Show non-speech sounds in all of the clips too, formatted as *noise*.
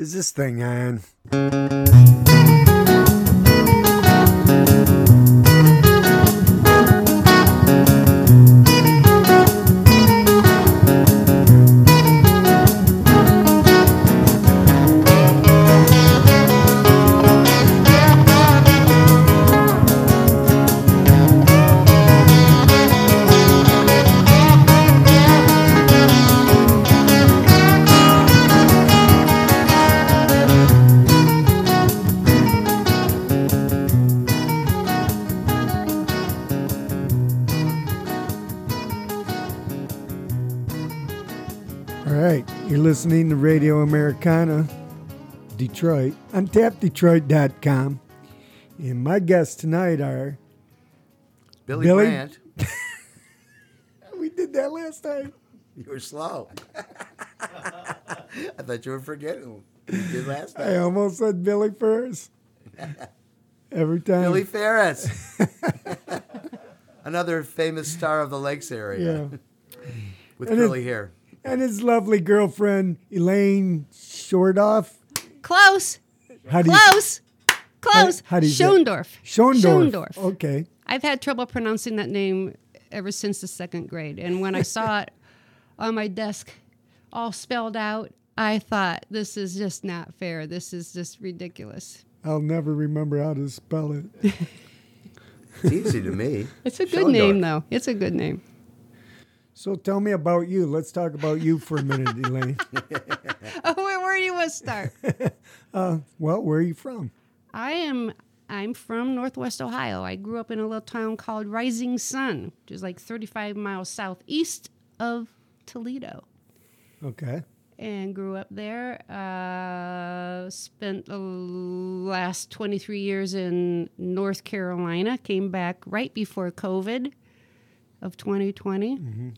Is this thing on? Detroit, on tapdetroit.com. And my guests tonight are. Billy, Billy? Brandt. *laughs* We did that last time. You were slow. *laughs* I thought you were forgetting. You did last time. I almost said Billy first. *laughs* Every time. Billy Ferris. Another famous star of the Lakes Yeah. area with And curly hair. And his lovely girlfriend, Elaine Shortoff. Close. How do you Close. Close. how do you say- Schoendorf. Schoendorf. Schoendorf. Okay. I've had trouble pronouncing that name ever since the second grade. And when I saw it *laughs* on my desk, all spelled out, I thought, this is just not fair. This is just ridiculous. I'll never remember how to spell it. It's easy to me. It's a good Schoendorf. name, though. It's a good name. So tell me about you. Let's talk about you for a minute, Elaine. *laughs* Oh, where, where do you want to start? *laughs* Well, where are you from? I am. I'm from Northwest Ohio. I grew up in a little town called Rising Sun, which is like 35 miles southeast of Toledo. Okay. and grew up there. Uh, spent the last 23 years in North Carolina. Came back right before COVID of 2020.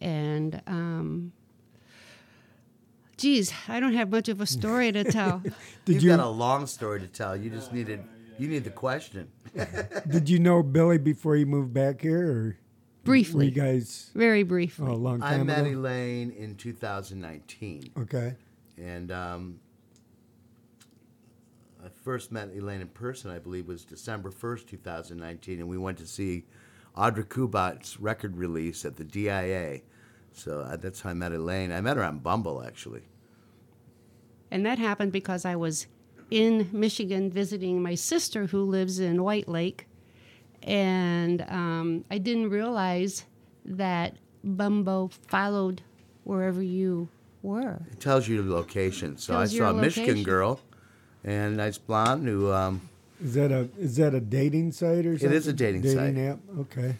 And, um, geez, I don't have much of a story to tell. *laughs* Did You've you got a long story to tell. You just needed you need the question. *laughs* did you know Billy before you moved back here, or were you guys very briefly. oh, a long I met ago? Elaine in 2019, Okay. and um, I first met Elaine in person. I believe was December 1st, 2019, and we went to see Audra Kubat's record release at the DIA. So uh, that's how I met Elaine. I met her on Bumble, actually. And that happened because I was in Michigan visiting my sister who lives in White Lake. And um, I didn't realize that Bumble followed wherever you were. It tells you the location. So I saw a Michigan girl, and nice blonde who um, Is that a is that a dating site or something? is a dating site. app. Okay.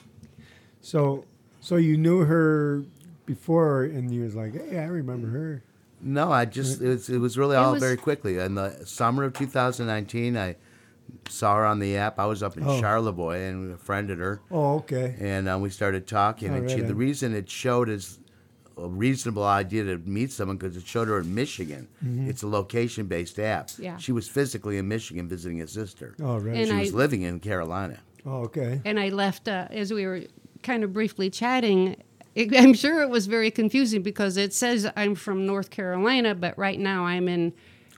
So so you knew her before, and you was like, hey, I remember her. No, I just it was, it was really all was- very quickly. In the summer of 2019, I saw her on the app. I was up in Oh. Charlevoix and we befriended her, Oh, okay. and uh, we started talking. and she, Alright. the reason it showed is a reasonable idea to meet someone because it showed her in Michigan. Mm-hmm. It's a location-based app. Yeah. She was physically in Michigan visiting a sister. All right. And she I- was living in Carolina. oh, okay. And I left uh, as we were kind of briefly chatting. It, I'm sure it was very confusing because it says I'm from North Carolina, but right now I'm in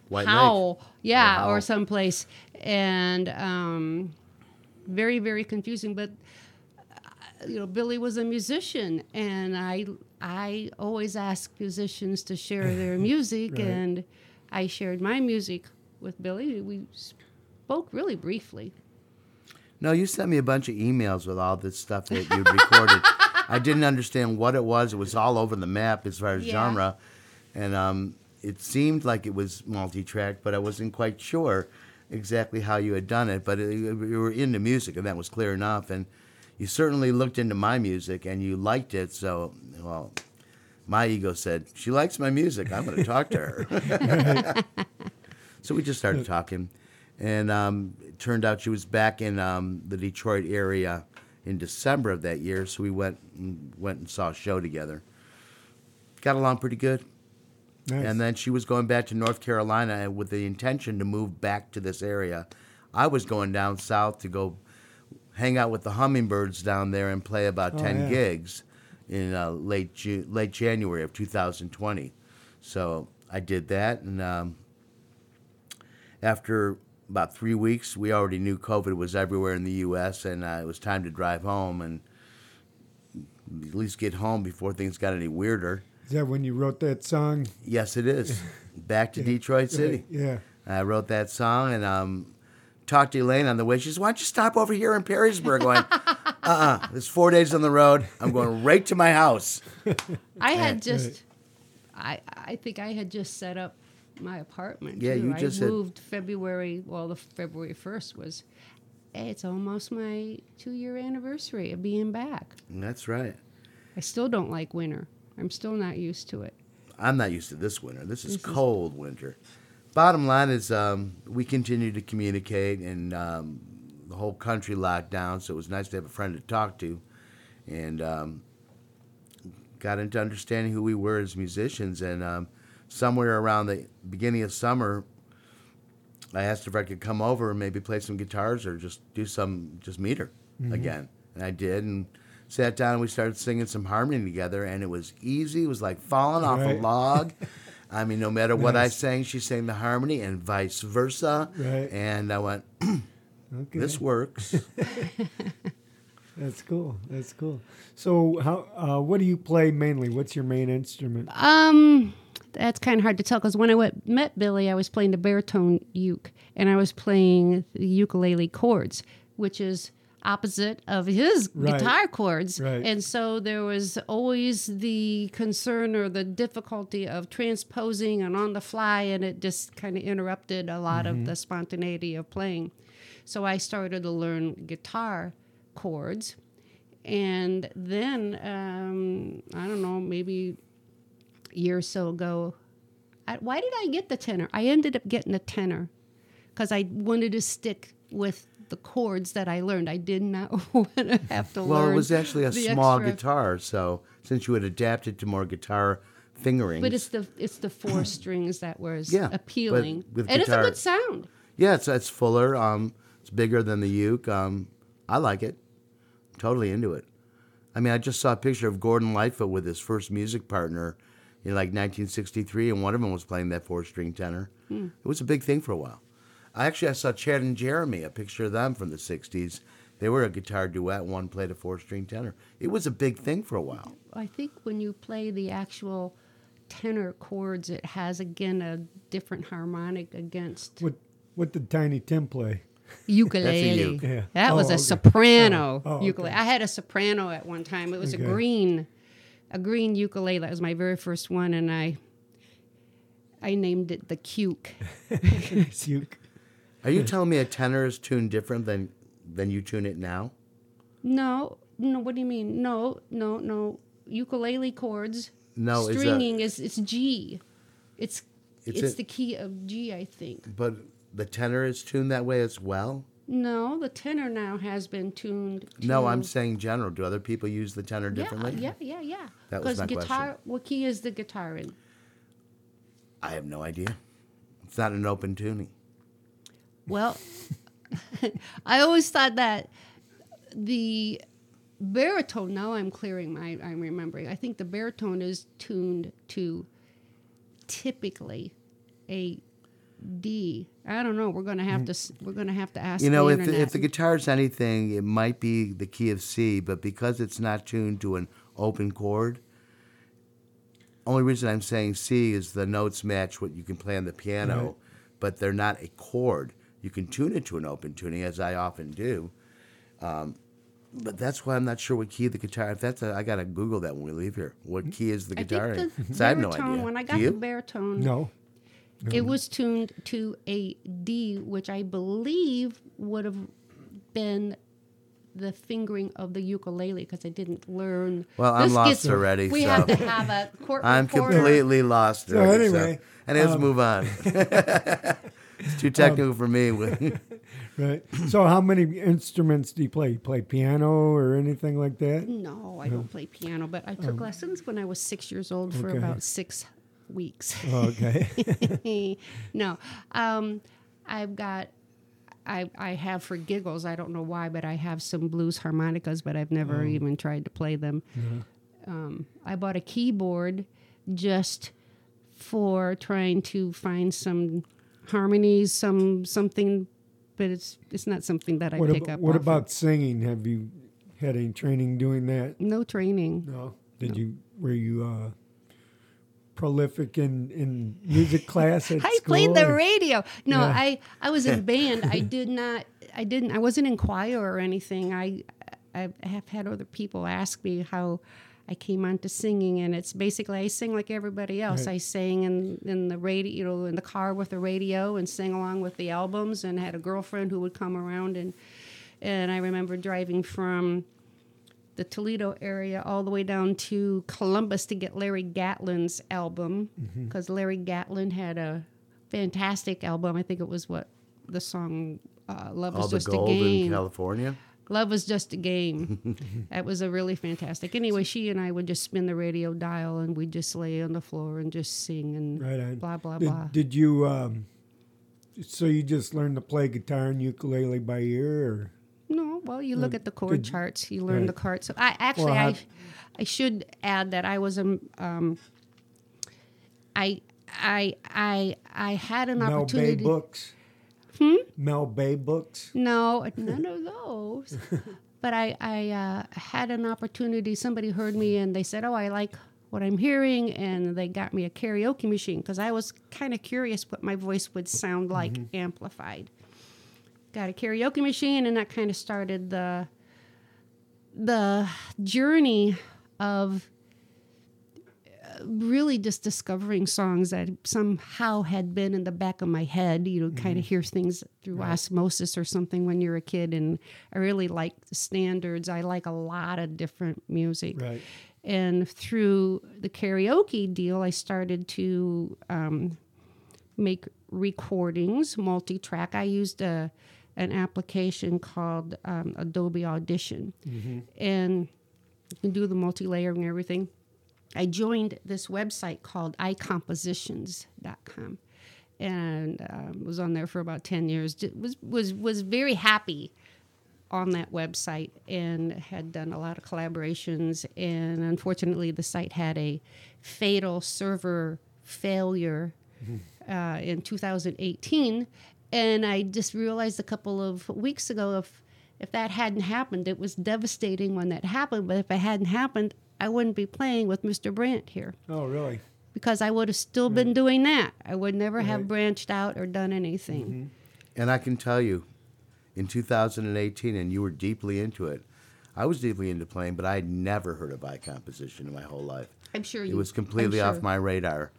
White Howell, Lake. yeah, Or or someplace, and um, very very confusing. But uh, you know, Billy was a musician, and I I always ask musicians to share *laughs* their music, Right. and I shared my music with Billy. We spoke really briefly. No, you sent me a bunch of emails with all this stuff that you'd recorded. *laughs* I didn't understand what it was. It was all over the map as far as Yeah. genre, and um, it seemed like it was multi-track, but I wasn't quite sure exactly how you had done it. But it, you were into music, and that was clear enough. And you certainly looked into my music, and you liked it. So, well, my ego said she likes my music. I'm going to talk to her. *laughs* So we just started talking, and um, it turned out she was back in um, the Detroit area in December of that year. So we went and went and saw a show together. Got along pretty good, Nice. and then she was going back to North Carolina with the intention to move back to this area. I was going down south to go hang out with the Hummingbirds down there and play about ten yeah. gigs in uh, late Ju- late January of 2020. So I did that, and um, after about three weeks, we already knew COVID was everywhere in the U.S. and uh, it was time to drive home and at least get home before things got any weirder. Is that when you wrote that song? Yes, it is. *laughs* Back to Detroit City. Yeah. I wrote that song and um, talked to Elaine on the way. She says, "Why don't you stop over here in Perrysburg?" Going, uh-uh. It's four days on the road. I'm going right to my house. *laughs* I had just, I I think I had just set up my apartment. Yeah, too. you just I had- moved February. Well, the February first was. Eh, it's almost my two year anniversary of being back. That's right. I still don't like winter. I'm still not used to it. I'm not used to this winter. This is This is- cold winter. Bottom line is, um, we continue to communicate, and um, the whole country locked down. So it was nice to have a friend to talk to, and um, got into understanding who we were as musicians. And um, somewhere around the beginning of summer, I asked if I could come over and maybe play some guitars or just do some, just meet her again. And I did, and sat down and we started singing some harmony together, and it was easy. It was like falling off a log. *laughs* I mean, no matter what I sang, she sang the harmony, and vice versa. Right. And I went, *clears throat* Okay. this works. *laughs* That's cool. That's cool. So, how? Uh, what do you play mainly? What's your main instrument? Um, that's kind of hard to tell because when I went, met Billy, I was playing the baritone uke and I was playing the ukulele chords, which is opposite of his Right. guitar chords. Right. And so there was always the concern or the difficulty of transposing and on the fly, and it just kind of interrupted a lot of the spontaneity of playing. So I started to learn guitar chords. And then, um, I don't know, maybe a year or so ago, I, why did I get the tenor? I ended up getting a tenor because I wanted to stick with the chords that I learned. I did not *laughs* want to have to well, learn. it was actually a small extra- guitar, so since you had adapted to more guitar fingerings. But it's the it's the four *clears throat* strings that was Yeah, appealing, with and guitar- it's a good sound. Yeah, it's it's fuller. Um, it's bigger than the uke. Um, I like it. Totally into it. I mean, I just saw a picture of Gordon Lightfoot with his first music partner in like 1963, and one of them was playing that four-string tenor. Hmm. It was a big thing for a while. I actually I saw Chad and Jeremy, a picture of them from the 60s. They were a guitar duet. One played a four-string tenor. It was a big thing for a while. I think when you play the actual tenor chords, it has again a different harmonic against What What did Tiny Tim play? *laughs* ukulele. uke. Yeah. That Oh, was a oh, okay. soprano Oh, oh, ukulele. okay. I had a soprano at one time. It was Okay. a green, a green ukulele. That was my very first one, and I, I named it the Cuke. *laughs* Uke. Are you telling me a tenor is tuned different than than you tune it now? No, no. What do you mean? No, no, no. Ukulele chords. No, a- stringing is it's G. It's It's it's, a- the key of G, I think. But the tenor is tuned that way as well. No, the tenor now has been tuned. No, I'm saying general. Do other people use the tenor yeah, differently? yeah, yeah, yeah. That was my guitar. question. What key is the guitar in? I have no idea. It's not an open tuning. Well, *laughs* I always thought that the baritone. Now I'm clearing my. I'm remembering. I think the baritone is tuned to typically a D. I don't know. We're gonna have mm. to. We're gonna have to ask. You know, the if the, if the guitar's anything, it might be the key of C, but because it's not tuned to an open chord, only reason I'm saying C is the notes match what you can play on the piano, Right. but they're not a chord. You can tune it to an open tuning, as I often do. Um, but that's why I'm not sure what key the guitar. If that's a, I gotta Google that when we leave here. What key is the I guitar? think in? the 'Cause I have no baritone. idea. When I got the baritone, No. it was tuned to a D, which I believe would have been the fingering of the ukulele because I didn't learn. Well, I'm This lost gets- already, We so- have to have a *laughs* court I'm reporter. completely lost. So already, anyway, and let's um, move on. *laughs* it's too technical for me. *laughs* Right. so, how many instruments do you play? You play piano or anything like that? No, I don't play piano, but I took lessons when I was six years old for Um, Okay. about six weeks. Oh, okay. *laughs* no, um, I've got. I, I have for giggles. I don't know why, but I have some blues harmonicas, but I've never even tried to play them. Um, I bought a keyboard just for trying to find some harmonies, some something, but it's it's not something that I What, pick ab- up. what off of. about singing? Have you had any training doing that? no training? No. Did you? Were you uh, prolific in in music class at *laughs* I played the or- radio. No, Yeah. I I was in *laughs* band. I did not. I didn't. I wasn't in choir or anything. I I have had other people ask me how I came on to singing, and it's basically I sing like everybody else. Right. I sang in in the radio, you know, in the car with the radio, and sang along with the albums, and had a girlfriend who would come around and and I remember driving from the Toledo area all the way down to Columbus to get Larry Gatlin's album Mm-hmm. because Larry Gatlin had a fantastic album. I think it was what the song uh, "Love All Is Just a gold in Game." California. Love was just a game. *laughs* that was a really fantastic. Anyway, she and I would just spin the radio dial and we'd just lay on the floor and just sing and Right on. blah blah did, blah. Did you? Um, so you just learned to play guitar and ukulele by ear, or No, well, you look Uh, at the chord did- charts, you learn the right. chords. So I actually, Well, I, I should add that I was a, um, I, I, I, I had an Bay opportunity. books? Hmm? Mel Bay books. No, none of those. *laughs* but I, I uh, had an opportunity. Somebody heard me and they said, "Oh, I like what I'm hearing," and they got me a karaoke machine because I was kind of curious what my voice would sound like amplified. Got a karaoke machine, and that kind of started the the journey of really just discovering songs that somehow had been in the back of my head. You know, kind of hear things through osmosis or something when you're a kid. And I really like the standards. I like a lot of different music. Right. And through the karaoke deal, I started to um, make recordings, multi-track. I used a an application called um, Adobe Audition, and you can do the multi-layer and everything. I joined this website called iCompositions.com and um, was on there for about 10 years. Was, was, was very happy on that website and had done a lot of collaborations. And unfortunately, the site had a fatal server failure uh, in 2018. And I just realized a couple of weeks ago if if that hadn't happened, it was devastating when that happened. But if it hadn't happened, I wouldn't be playing with Mr. Brandt here Oh, really? because I would have still been doing that. I would never have branched out or done anything. And I can tell you, in 2018, and you were deeply into it. I was deeply into playing, but I had never heard of iComposition in my whole life. I'm sure you, It was completely I'm off my radar.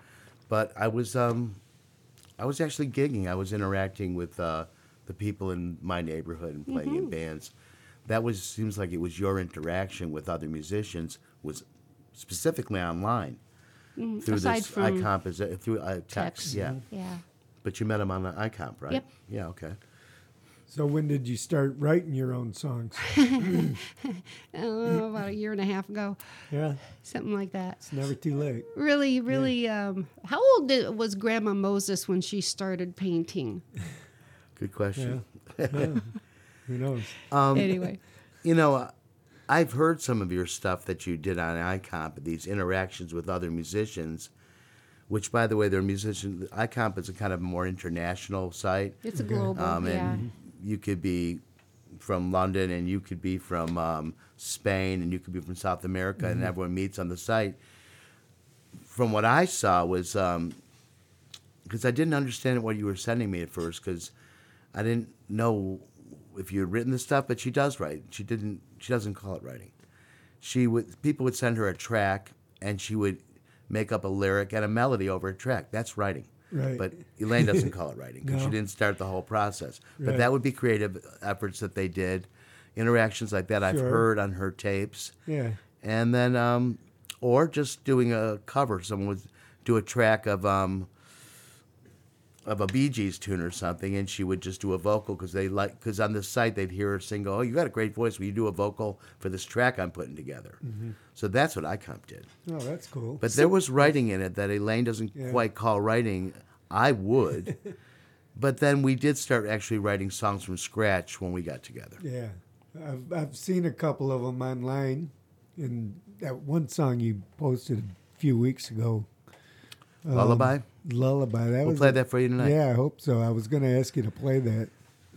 But I was, um, I was actually gigging. I was interacting with uh, the people in my neighborhood and playing Mm-hmm. in bands. That was seems like it was your interaction with other musicians was specifically online through Mm-hmm. Aside this from icomp is through uh, text. text. Yeah, Yeah. but you met him on the icomp, right? Yep. Yeah. Okay. So when did you start writing your own songs? *laughs* Oh, about a year and a half ago, yeah, something like that. it's never too late. Really, really. Um, how old did, was Grandma Moses when she started painting? *laughs* Good question. Yeah. *laughs* Who knows? Um, anyway, You know, uh, I've heard some of your stuff that you did on iComp, these interactions with other musicians, which, by the way, they're musicians. iComp is a kind of more international site. it's a global. Um, yeah. and you could be from London, and you could be from um, Spain, and you could be from South America, and everyone meets on the site. From what I saw was because I didn't understand what you were sending me at first, because I didn't know if you had written the stuff, but she does write. She didn't. She doesn't call it writing. She would. People would send her a track, and she would make up a lyric and a melody over a track. That's writing. Right. But Elaine doesn't *laughs* call it writing because she didn't start the whole process. But Right. that would be creative efforts that they did, interactions like that I've heard on her tapes, Yeah. and then um, or just doing a cover. Someone would do a track of um, of a Bee Gees tune or something, and she would just do a vocal because they like because on the site they'd hear her sing, go, "Oh, you got a great voice. Will you do a vocal for this track I'm putting together?" So that's what I iComp did. Oh, that's cool. But there was writing in it that Elaine doesn't Yeah. quite call writing. I would. *laughs* but then we did start actually writing songs from scratch when we got together. yeah, I've I've seen a couple of them online, and that one song you posted a few weeks ago. Um, Lullaby? That We'll was play a- that for you tonight. Yeah, I hope so. I was going to ask you to play that.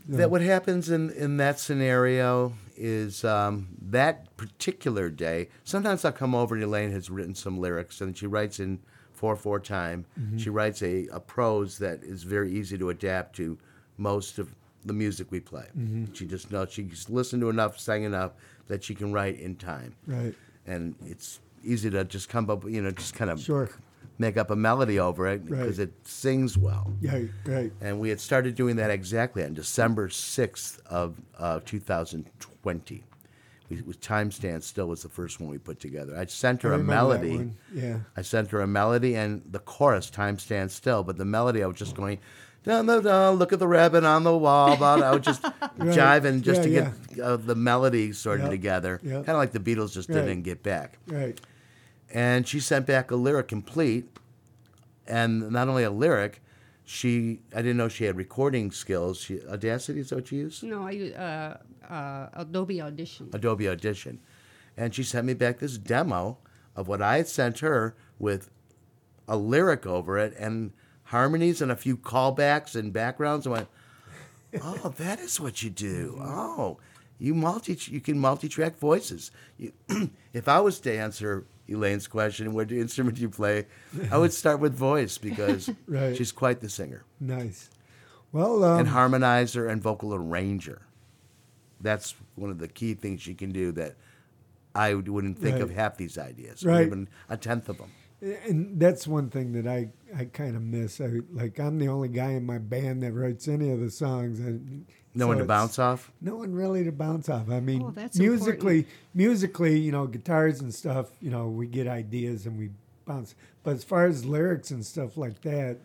That what happens in, in that scenario is um, that particular day. Sometimes I'll come over and Elaine has written some lyrics and she writes in four four time. She writes a, a prose that is very easy to adapt to most of the music we play. She just knows she's listened to enough, sang enough that she can write in time. Right. And it's easy to just come up, you know, just kind of Sure. Make up a melody over it because Right. it sings well. Yeah, right. And we had started doing that exactly on December 6th of uh, 2020. We, we Time Stand Still was the first one we put together. I sent her I a melody. Yeah. I sent her a melody and the chorus, Time Stand Still, but the melody I was just going, down the down, look at the rabbit on the wall. Blah. I was just *laughs* jiving just to Yeah, get uh, the melody sorted Yep. together. Yep. Kind of like the Beatles just Right. didn't get back. Right. And she sent back a lyric complete, and not only a lyric, she I didn't know she had recording skills. She Audacity is what you use? No, I use uh, uh, Adobe Audition. Adobe Audition, and she sent me back this demo of what I had sent her with a lyric over it and harmonies and a few callbacks and backgrounds. I went, oh, that is what you do. Oh, you multi you can multi-track voices. You, *clears throat* if I was to answer Elaine's question, what instrument do you play? I would start with voice because *laughs* Right. she's quite the singer Nice. Well, um, and harmonizer and vocal arranger. That's one of the key things she can do that I wouldn't think of half these ideas, or Right. even a tenth of them. and that's one thing that I, I kind of miss. I like I'm the only guy in my band that writes any of the songs, and No so one to bounce off. No one really to bounce off. I mean, Oh, that's musically, musically, you know, guitars and stuff. You know, we get ideas and we bounce. But as far as lyrics and stuff like that,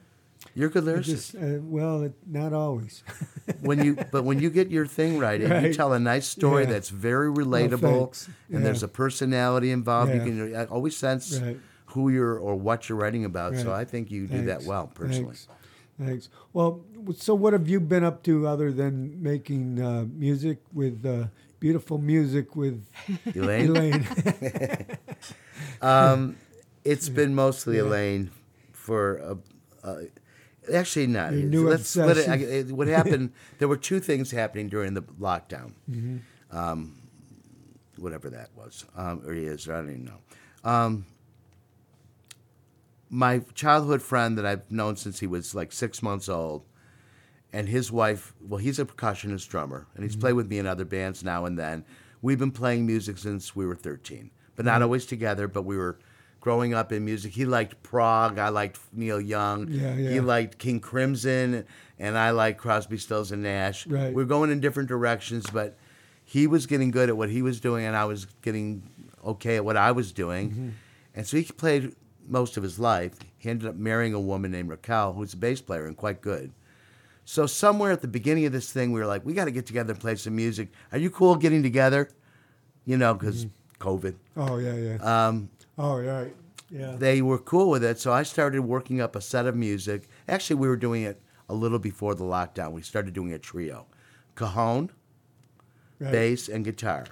You're a good it lyricist. just uh, well, it, not always. *laughs* when you but when you get your thing right, and you tell a nice story Yeah. that's very relatable, thanks. and there's a personality involved, Yeah. you can always sense Right. who you're or what you're writing about. So I think you do that well personally. Thanks. Thanks. Well, so what have you been up to other than making uh, music with uh, beautiful music with *laughs* Elaine, Elaine? *laughs* Um, it's been mostly Elaine for a. a Actually, not. Let's split it. I- What happened? there were two things happening during the lockdown. Mm-hmm. Um, whatever that was, um, or is, I don't even know. Um, my childhood friend that I've known since he was like six months old, and his wife, well, he's a percussionist drummer, and he's played with me in other bands now and then. We've been playing music since we were 13, but not always together, but we were growing up in music. He liked prog, I liked Neil Young, Yeah, yeah. he liked King Crimson, and I liked Crosby, Stills, and Nash. Right. We're going in different directions, but he was getting good at what he was doing, and I was getting okay at what I was doing. Mm-hmm. And so he played most of his life. He ended up marrying a woman named Raquel, who's a bass player and quite good. So somewhere at the beginning of this thing, we were like, we got to get together and play some music. Are you cool getting together? You know, because COVID. oh yeah, yeah. Um, oh right, yeah. they were cool with it, so I started working up a set of music. Actually, we were doing it a little before the lockdown. We started doing a trio, cajon, right. bass, and guitar.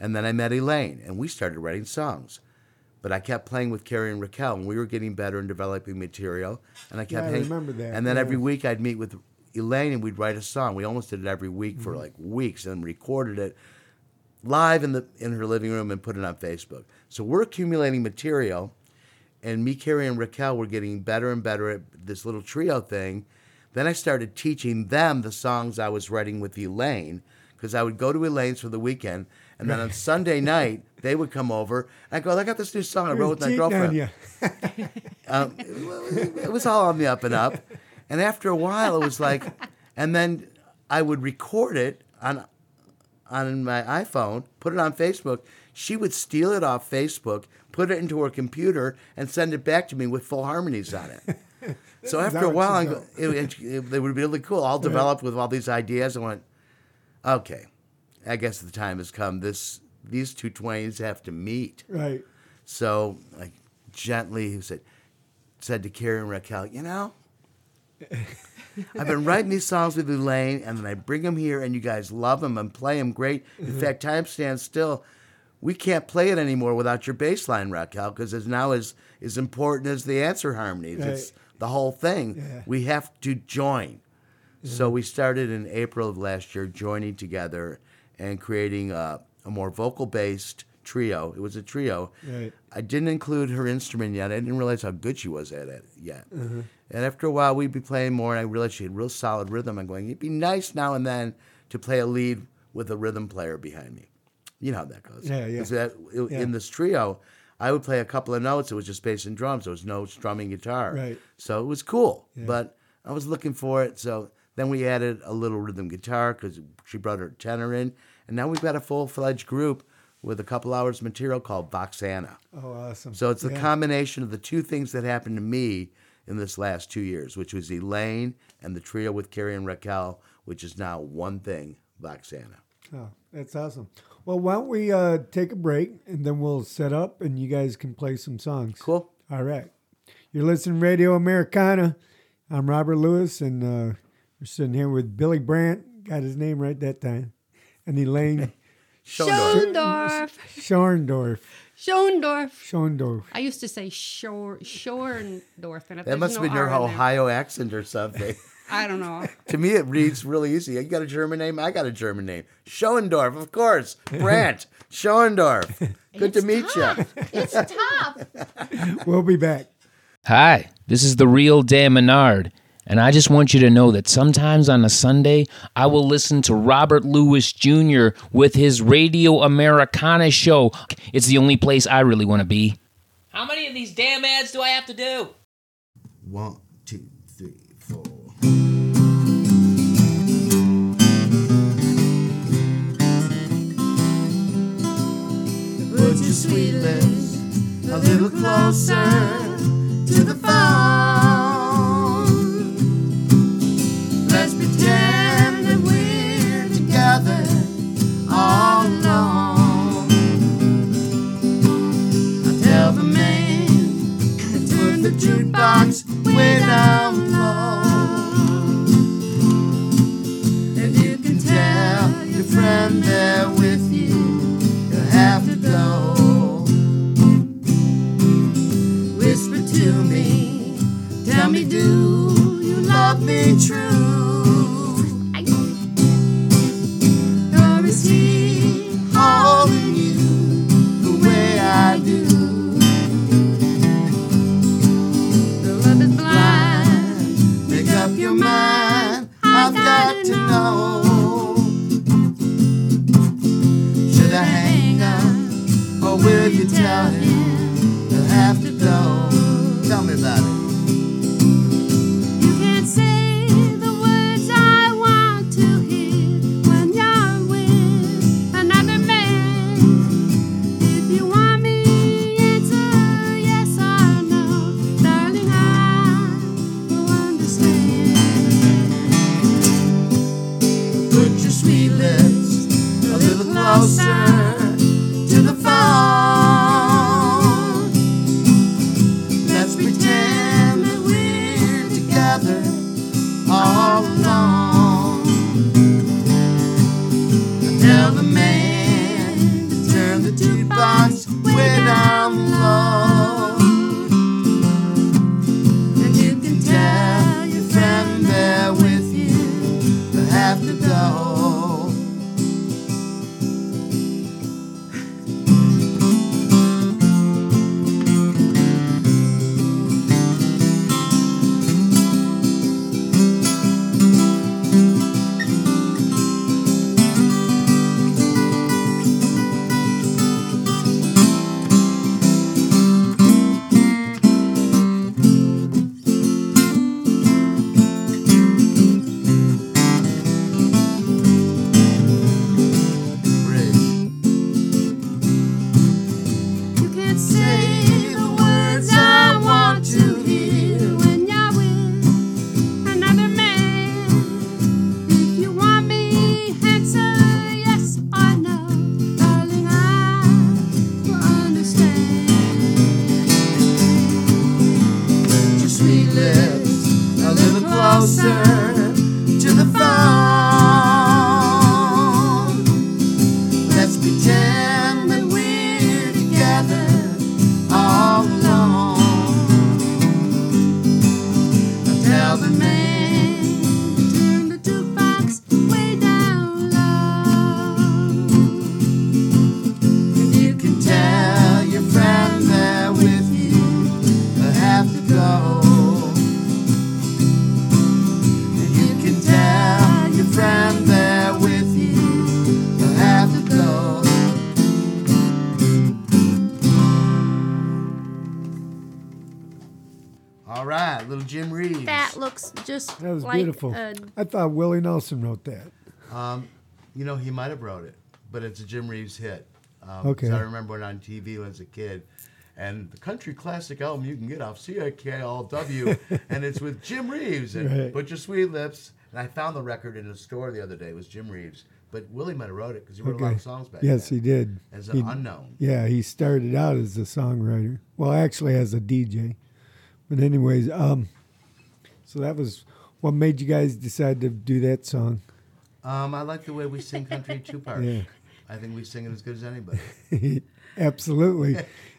And then I met Elaine, and we started writing songs. But I kept playing with Carrie and Raquel, and we were getting better and developing material. And I kept Yeah, I remember that, And then yeah. every week I'd meet with Elaine, and we'd write a song. We almost did it every week for Mm-hmm. like weeks, and recorded it live in the in her living room and put it on Facebook. So we're accumulating material, and me, Carrie, and Raquel were getting better and better at this little trio thing. Then I started teaching them the songs I was writing with Elaine because I would go to Elaine's for the weekend, and then on *laughs* Sunday night they would come over. And I go, I got this new song I wrote with my girlfriend. *laughs* Um, it was all on the up and up. And after a while, it was like, *laughs* and then I would record it on on my iPhone, put it on Facebook. She would steal it off Facebook, put it into her computer, and send it back to me with full harmonies on it. *laughs* So after a while, I go, it, it, it, they were really cool, all developed with all these ideas. I went, okay, I guess the time has come. This these two twains have to meet. right. So, like, gently, he said, said to Carrie and Raquel, you know, I've been writing these songs with Elaine, and then I bring them here, and you guys love them and play them great. In Mm-hmm. fact, time stands still. We can't play it anymore without your bass line, Raquel, because it's now as, as important as the answer harmonies. Right. It's the whole thing. Yeah. We have to join. So we started in April of last year, joining together and creating a, a more vocal based trio. It was a trio. Right. I didn't include her instrument yet. I didn't realize how good she was at it yet. Uh-huh. And after a while, we'd be playing more, and I realized she had real solid rhythm. I'm going, it'd be nice now and then to play a lead with a rhythm player behind me. You know how that goes. Yeah, yeah. that- i- Yeah. In this trio, I would play a couple of notes. It was just bass and drums. There was no strumming guitar. Right. So it was cool. But I was looking for it. So then we added a little rhythm guitar because she brought her tenor in. And now we've got a full fledged group with a couple hours of material called Voxana. Oh, awesome. So it's the Yeah. combination of the two things that happened to me in this last two years, which was Elaine and the trio with Carrie and Raquel, which is now one thing, Voxana. Oh, that's awesome. Well, why don't we uh, take a break and then we'll set up and you guys can play some songs. Cool. All right. You're listening to Radio Americana. I'm Robert Lewis, and uh, we're sitting here with Billy Brandt. Got his name right that time. And Elaine. Schondorf. Schorndorf. Schondorf. Schorndorf. I used to say Shor Schorndorf. And if That there's must have no been your R there- Ohio accent or something. *laughs* I don't know. *laughs* to me, it reads really easy. You got a German name? I got a German name. Schoendorf, of course. Brandt. *laughs* Schoendorf. Good to meet you. It's tough. We'll be back. Hi, this is the real Dan Menard, and I just want you to know that sometimes on a Sunday, I will listen to Robert Lewis Jr. with his Radio Americana show. It's the only place I really want to be. How many of these damn ads do I have to do? One, two, three, four. Put your sweet lips a little closer to the phone. Way down low. And you can tell your friend there with just That was like beautiful. a I thought Willie Nelson wrote that. Um, you know, he might have wrote it, but it's a Jim Reeves hit. Um, Okay. So I remember it on TV when I was a kid. And the country classic album you can get off CKLW, *laughs* and it's with Jim Reeves and Right. Put Your Sweet Lips. And I found the record in a store the other day. It was Jim Reeves. But Willie might have wrote it because he wrote a lot of songs back Yes, then. he did. As He- an unknown. Yeah, he started out as a songwriter. Well, actually, as a DJ. But anyways, um, so that was what made you guys decide to do that song. Um, I like the way we sing country two parts. Yeah. I think we sing it as good as anybody. *laughs* Absolutely.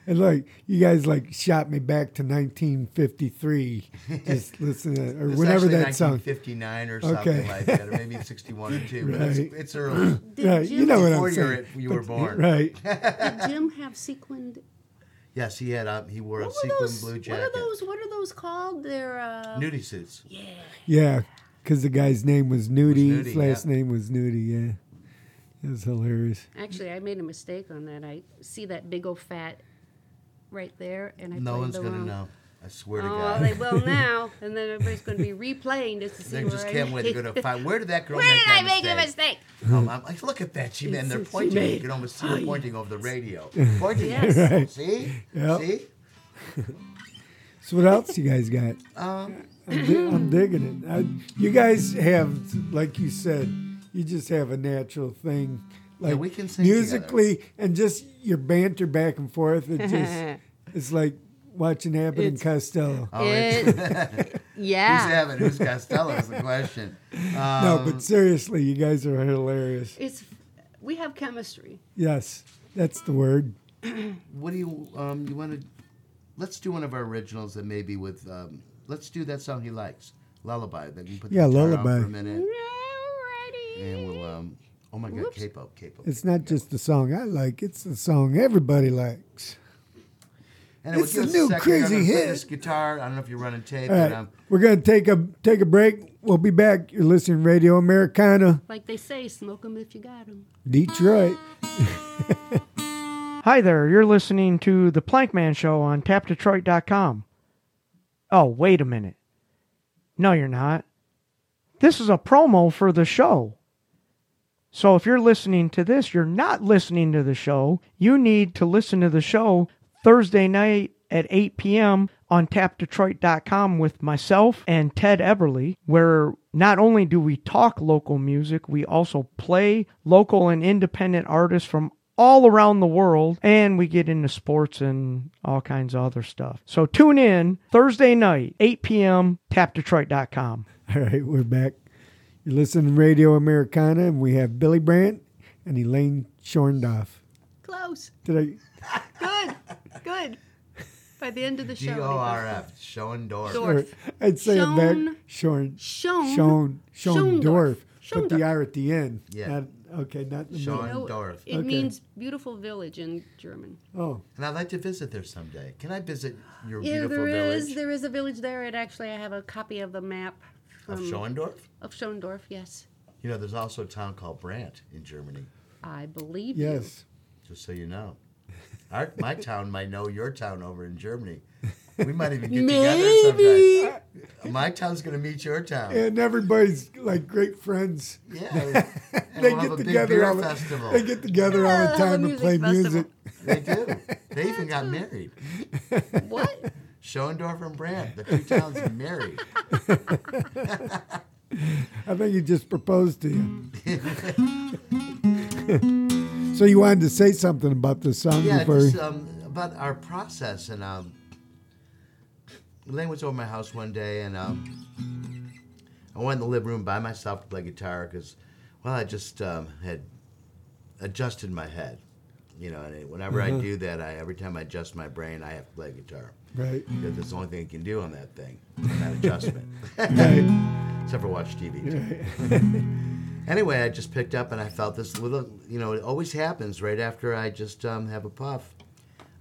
and like you guys like shot me back to 1953. Just *laughs* listen to or It's whenever actually that song. 1959 or something Okay. like that, or maybe 61 or two. But it's, it's early. Did Right, Jim, you know what I'm you were- saying. you were born. Right. did Jim have sequined? Yes, he had. Um, he wore a What were sequin those? blue What are those? What are those called? They're uh, Nudie suits. yeah. Yeah, because the guy's name was Nudie. Was His last yeah. name was Nudie. Yeah, it was hilarious. Actually, I made a mistake on that. I see that big old fat right there, and I No played one's the gonna wrong- know. I swear to god. Oh, they will now, and then everybody's going to be replaying just to see They where just I can't wait to made- go to *laughs* find. Where did that girl Where make did that I make a mistake? Um, *laughs* I'm like, look at that. She and they're pointing. she You can almost see her pointing over the radio. *laughs* Pointing. Yes. at us. Right. See? Yep. See? So what else you guys got? Um, I'm, di- I'm *clears throat* digging it. I, you guys have, like you said, you just have a natural thing, like we can sing musically and just your banter back and forth. It just it's like watching Abbott and Costello. oh, it's, It- *laughs* who's yeah, Evan? Who's Costello? Is the question. Um, no, but seriously, you guys are hilarious. it's we have chemistry. Yes, that's the word. *clears throat* what do you um? You want to? Let's do one of our originals that maybe with. Um, let's do that song he likes, Lullaby. That you put the Yeah, guitar on Lullaby. for a minute, Alrighty. and we'll. Um, oh my God, Whoops. capo, capo. It's not just the song I like; it's the song everybody likes. Anyway, It's give a new second. crazy I'm gonna play hit. This guitar. I don't know if you're running tape, All but um, we're gonna take a take a break. We'll be back. You're listening to Radio Americana, Like they say, smoke 'em if you got 'em. Detroit. *laughs* Hi there, you're listening to The Plankman Show on tapdetroit.com. Oh, wait a minute. No, you're not. This is a promo for the show. So if you're listening to this, you're not listening to the show. You need to listen to the show Thursday night at 8 p.m. on tapdetroit.com with myself and Ted Everly, where not only do we talk local music, we also play local and independent artists from all around the world, and we get into sports and all kinds of other stuff. So tune in Thursday night, 8 p.m., tapdetroit.com. All right, we're back. You're listening to Radio Americana, and we have Billy Brandt and Elaine Shorndorf. Close. Did I? *laughs* Good. Good. By the end of the show. D O R F, Schoendorf. Dorf. I'd say it Schoen- back. Shorn. Shown. Shown. Shorndorf. Put the R at the end. Yeah. Not, okay, not in the Sean- Dorf. It Okay. means beautiful village in German. Oh, And I'd like to visit there someday. Can I visit your Yeah, beautiful there is. village There is a village there. It actually, I have a copy of the map of from, Schoendorf? of Schoendorf. Yes, You know, there's also a town called Brandt in Germany, I believe you. yes. just so you know. Our, my town might know your town over in Germany. We might even get together sometime. My town's going to meet your town. And everybody's like great friends. Yeah. *laughs* And They we'll have get a big together beer all the, festival. They get together all the time to play festival. music. They do. They *laughs* even got married. What? Schoendorf and Brandt, the two towns *laughs* married. I think he just proposed to you. So you wanted to say something about the song Yeah, before? just um, about our process. And um, Elaine was over my house one day, and um, I went in the living room by myself to play guitar because, well, I just um, had adjusted my head. You know, and whenever I do that, I every time I adjust my brain, I have to play guitar right. because that's the only thing I can do on that thing, that adjustment. *laughs* Right. Except for watch TV. too. *laughs* anyway, I just picked up and I felt this little, you know, it always happens right after I just um, have a puff.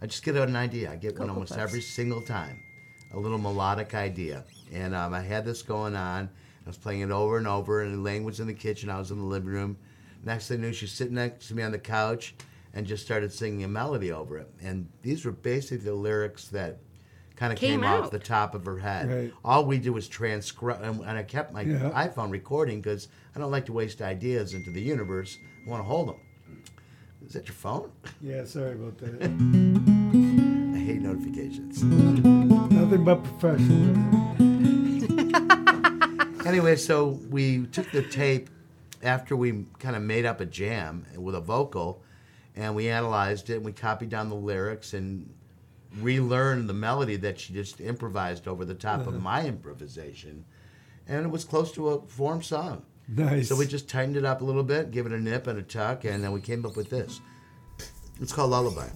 I just get an idea. I get one almost Puffs. every single time, a little melodic idea. And um, I had this going on. I was playing it over and over, and Elaine was in the kitchen. I was in the living room. Next thing I knew, she's sitting next to me on the couch and just started singing a melody over it. And these were basically the lyrics that kind of Came came, off the top of her head. Right. All we did was transcribe, and, and I kept my Yeah. iPhone recording because I don't like to waste ideas into the universe. I want to hold them. Is that your phone? Yeah, sorry about that. I hate notifications. Nothing but professionalism. *laughs* Anyway, so we took the tape after we kind of made up a jam with a vocal, and we analyzed it and we copied down the lyrics and relearned the melody that she just improvised over the top of uh-huh. my improvisation, and it was close to a form song. Nice. So we just tightened it up a little bit, give it a nip and a tuck, and then we came up with this. It's called Lullaby.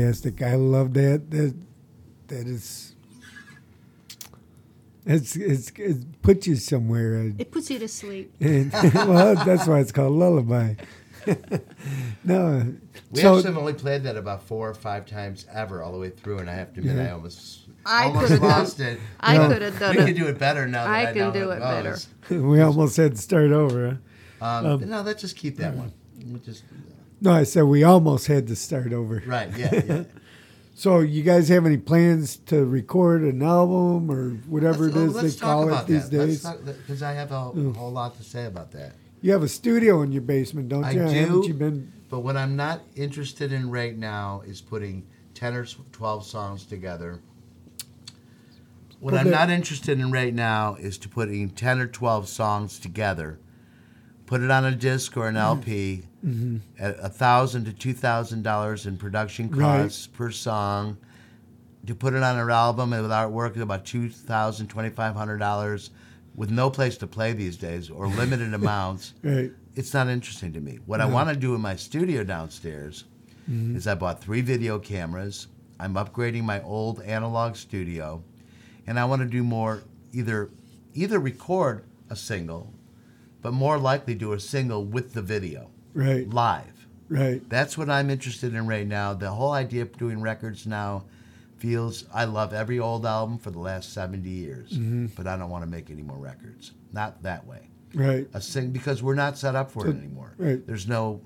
Fantastic. I love that. That that is. It's it's it puts you somewhere. It puts you to sleep. *laughs* And, well, that's why it's called lullaby. *laughs* no, We so actually have only played that about four or five times ever, all the way through, and I have to admit, I almost, I almost could've done- lost it. I No. could have done we it. We can do it better now. That I I, can know do how it better. *laughs* we almost had to start over. huh? Um, no, let's just keep that one. We'll just No, I said we almost had to start over. right, yeah, yeah. *laughs* So, you guys have any plans to record an album or whatever let's, it is oh, let's they talk call it these that. days? because I have a whole lot to say about that. You have a studio in your basement, don't I you? do. You been? But what I'm not interested in right now is putting 10 or 12 songs together. What Well, I'm not interested in right now is to putting 10 or 12 songs together, put it on a disc or an mm. LP Mm-hmm. at a thousand to two thousand dollars in production Right. costs per song. To put it on an album and with artwork is about two thousand, twenty five hundred dollars, with no place to play these days or *laughs* limited amounts Right. it's not interesting to me. What I want to do in my studio downstairs mm-hmm. is I bought three video cameras. I'm upgrading my old analog studio, and I want to do more either either record a single, but more likely do a single with the video Right. live. Right. That's what I'm interested in right now. The whole idea of doing records now feels I love every old album for the last 70 years, mm-hmm. but I don't want to make any more records. Not that way Right. a sing because we're not set up for it anymore. right. There's no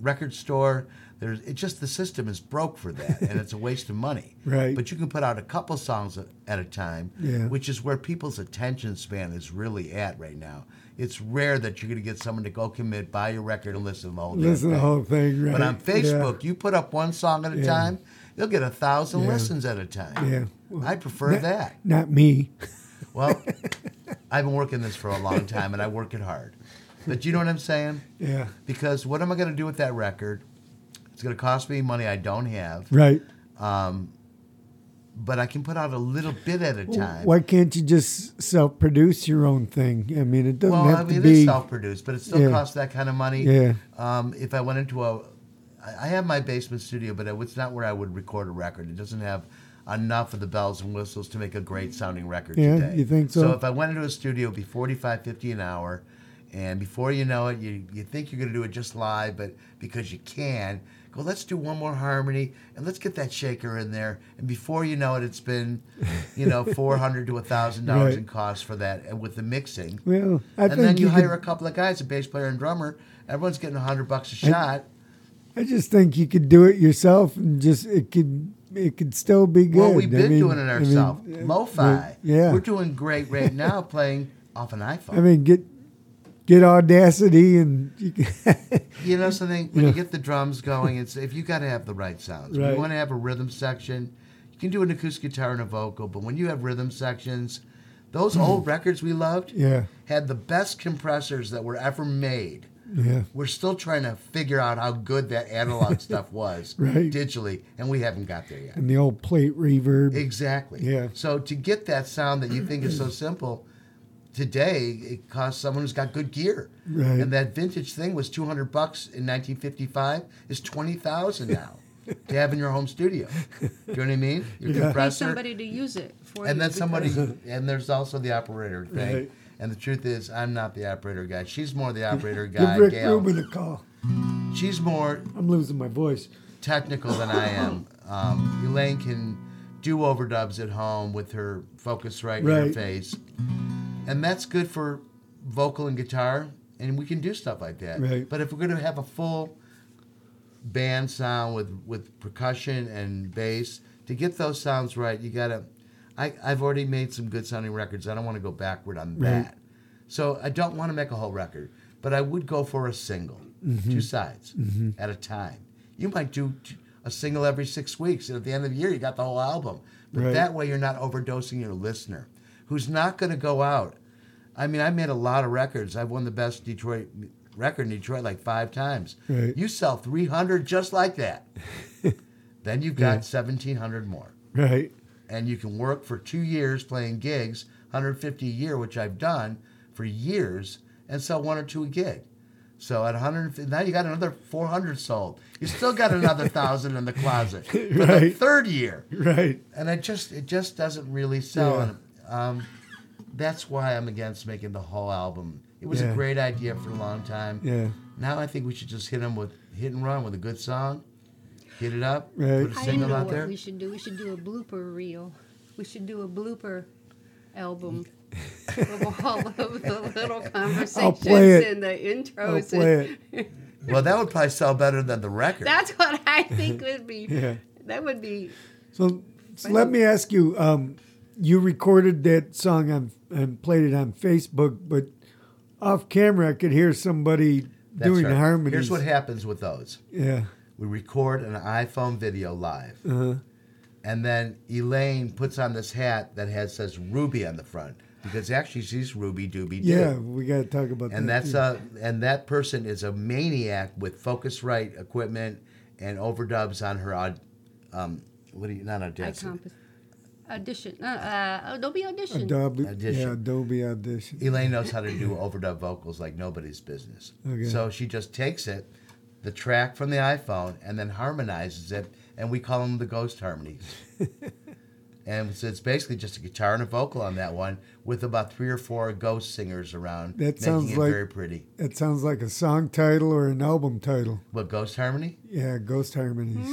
record store. There's it just the system is broke for that, and it's a waste of money. *laughs* Right. But you can put out a couple songs at, at a time, Yeah. which is where people's attention span is really at right now. It's rare that you're going to get someone to go commit, buy your record, and listen to the whole Listen to the whole thing. Right. But on Yeah. Facebook, you put up one song at a Yeah. time, you'll get a thousand Yeah. listens at a time. Yeah. Well, I prefer not- that. Not me. Well, *laughs* I've been working this for a long time, and I work it hard. But you know what I'm saying? Yeah. because what am I going to do with that record? It's going to cost me money I don't have, Right. Um, but I can put out a little bit at a time. Why can't you just self-produce your own thing? I mean, it doesn't well, have I mean, to it is be. self-produced, but it still Yeah. costs that kind of money. Yeah. Um, if I went into a, I have my basement studio, but it's not where I would record a record. It doesn't have enough of the bells and whistles to make a great sounding record Yeah, today. you think so? So if I went into a studio, it'd be 45, 50 an hour. And before you know it, you, you think you're going to do it just live, but because you can, go, let's do one more harmony and let's get that shaker in there. And before you know it, it's been, you know, *laughs* 400 to a $1,000 in cost for that and with the mixing. Well, I and then you, you hire could- a couple of guys, a bass player and drummer. Everyone's getting 100 bucks a shot. I just think you could do it yourself, and just it could it could still be good. Well, we've I been mean- doing it I mean, ourselves. uh, Lo-fi. Yeah. We're doing great right now playing off an iPhone. I mean, get get Audacity and you *laughs* you know something? When you get the drums going, it's if you got to have the right sounds. Right. you want to have a rhythm section, you can do an acoustic guitar and a vocal. But when you have rhythm sections, those old *clears throat* records we loved yeah, had the best compressors that were ever made. yeah, We're still trying to figure out how good that analog *laughs* stuff was Right. digitally, and we haven't got there yet. and the old plate reverb. Exactly. Yeah. So to get that sound that you think is so simple, today it costs someone who's got good gear. Right. And that vintage thing was two hundred bucks in nineteen fifty five. Is twenty thousand now *laughs* to have in your home studio. Do you know what I mean? Your Yeah. Pay compressor. somebody to use it for and you then somebody, *laughs* and there's also the operator thing. Right. And the truth is, I'm not the operator guy. She's more the operator *laughs* guy. Give guy. Rick Gail. Rubin a call. She's more I'm losing my voice. technical than I am. Um, Elaine can do overdubs at home with her Focusrite Right. interface, and that's good for vocal and guitar, and we can do stuff like that. Right. But if we're going to have a full band sound with with percussion and bass, to get those sounds right, you got to. I, I've already made some good sounding records. I don't want to go backward on Right. that. So I don't want to make a whole record, but I would go for a single, Mm-hmm. two sides at a time. You might do t- a single every six weeks, and at the end of the year, you got the whole album. But Right. that way, you're not overdosing your listener, who's not going to go out. I mean, I made a lot of records. I've won the best Detroit record in Detroit like five times. Right. You sell 300 just like that. *laughs* then you've got 1,700 more Right. and you can work for two years playing gigs, 150 a year, which I've done for years, and sell one or two a gig. So at 100, now you got another 400 sold. You still got another *laughs* thousand in the closet for the third year, Right. and it just it just doesn't really sell. Yeah. And, um, that's why I'm against making the whole album. It was Yeah. a great idea for a long time. Yeah. Now I think we should just hit them with hit and run with a good song, hit it up, Right. put a single know out what there. we should do. We should do a blooper reel. We should do a blooper album of all of the little *laughs* conversations play it. and the intros. I'll and- play it. Well, that would probably sell better than the record. That's what I think *laughs* would be. Yeah. That would be. So, so let me ask you. Um, you recorded that song on and played it on Facebook, but off camera, I could hear somebody That's doing right. harmonies. Here's what happens with those. Yeah. We record an iPhone video live. Uh-huh. And then Elaine puts on this hat that has says Ruby on the front because actually she's Ruby Dooby Doo. Yeah, we got to talk about And that. And that's too. a and that person is a maniac with Focusrite equipment and overdubs on her odd um what do you not audition. Icon. Audition. Uh, uh, Adobe Audition. Adobe, Audition. yeah, Adobe Audition. Elaine knows how to do overdub vocals like nobody's business. Okay. So she just takes it, the track from the iPhone, and then harmonizes it, and we call them the ghost harmonies. *laughs* and so it's basically just a guitar and a vocal on that one, with about three or four ghost singers around, That making sounds it like- very pretty. That sounds like a song title or an album title. What ghost harmony? Yeah, Ghost Harmonies.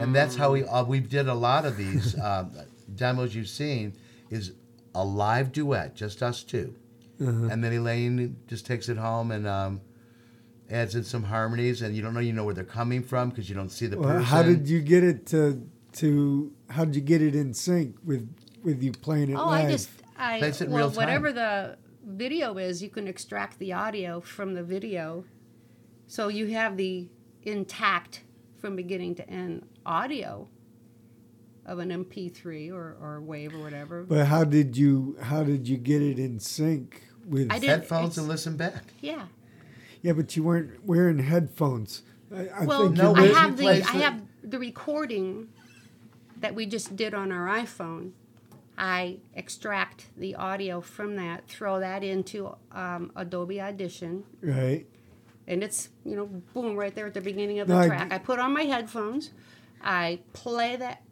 And that's how we uh, we did a lot of these um, *laughs* demos you've seen is a live duet, just us 2 Uh-huh. and then Elaine just takes it home and um, adds in some harmonies, and you don't know you know where they're coming from because you don't see the Well, person. how did you get it to to? How did you get it in sync with with you playing it Oh, live? I just I Plays it in well real time. whatever the video is, you can extract the audio from the video, so you have the intact from beginning to end audio of an MP3 or, or wave or whatever. But how did you how did you get it in sync with? I headphones and listen back? yeah. Yeah, but you weren't wearing headphones. I, I Well, think No, I have the plays I the- have the recording that we just did on our iPhone. I extract the audio from that, throw that into um, Adobe Audition, right. and it's you know boom right there at the beginning of No, the I track. g- I put on my headphones, I play that.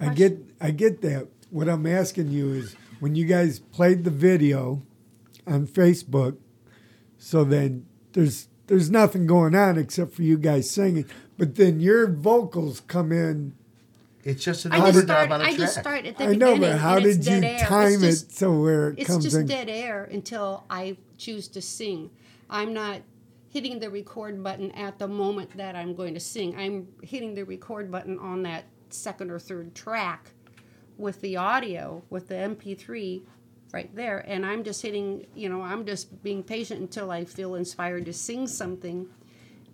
I get I get that. What I'm asking you is when you guys played the video on Facebook, so then there's there's nothing going on except for you guys singing, but then your vocals come in. It's just an I just overdub start. on a I track. just start at the I know, beginning. but how did you air. Time just- it so where it It's comes just in? dead air until I choose to sing. I'm not hitting the record button at the moment that I'm going to sing. I'm hitting the record button on that second or third track with the audio, with the MP3 right there. And I'm just hitting, you know, I'm just being patient until I feel inspired to sing something.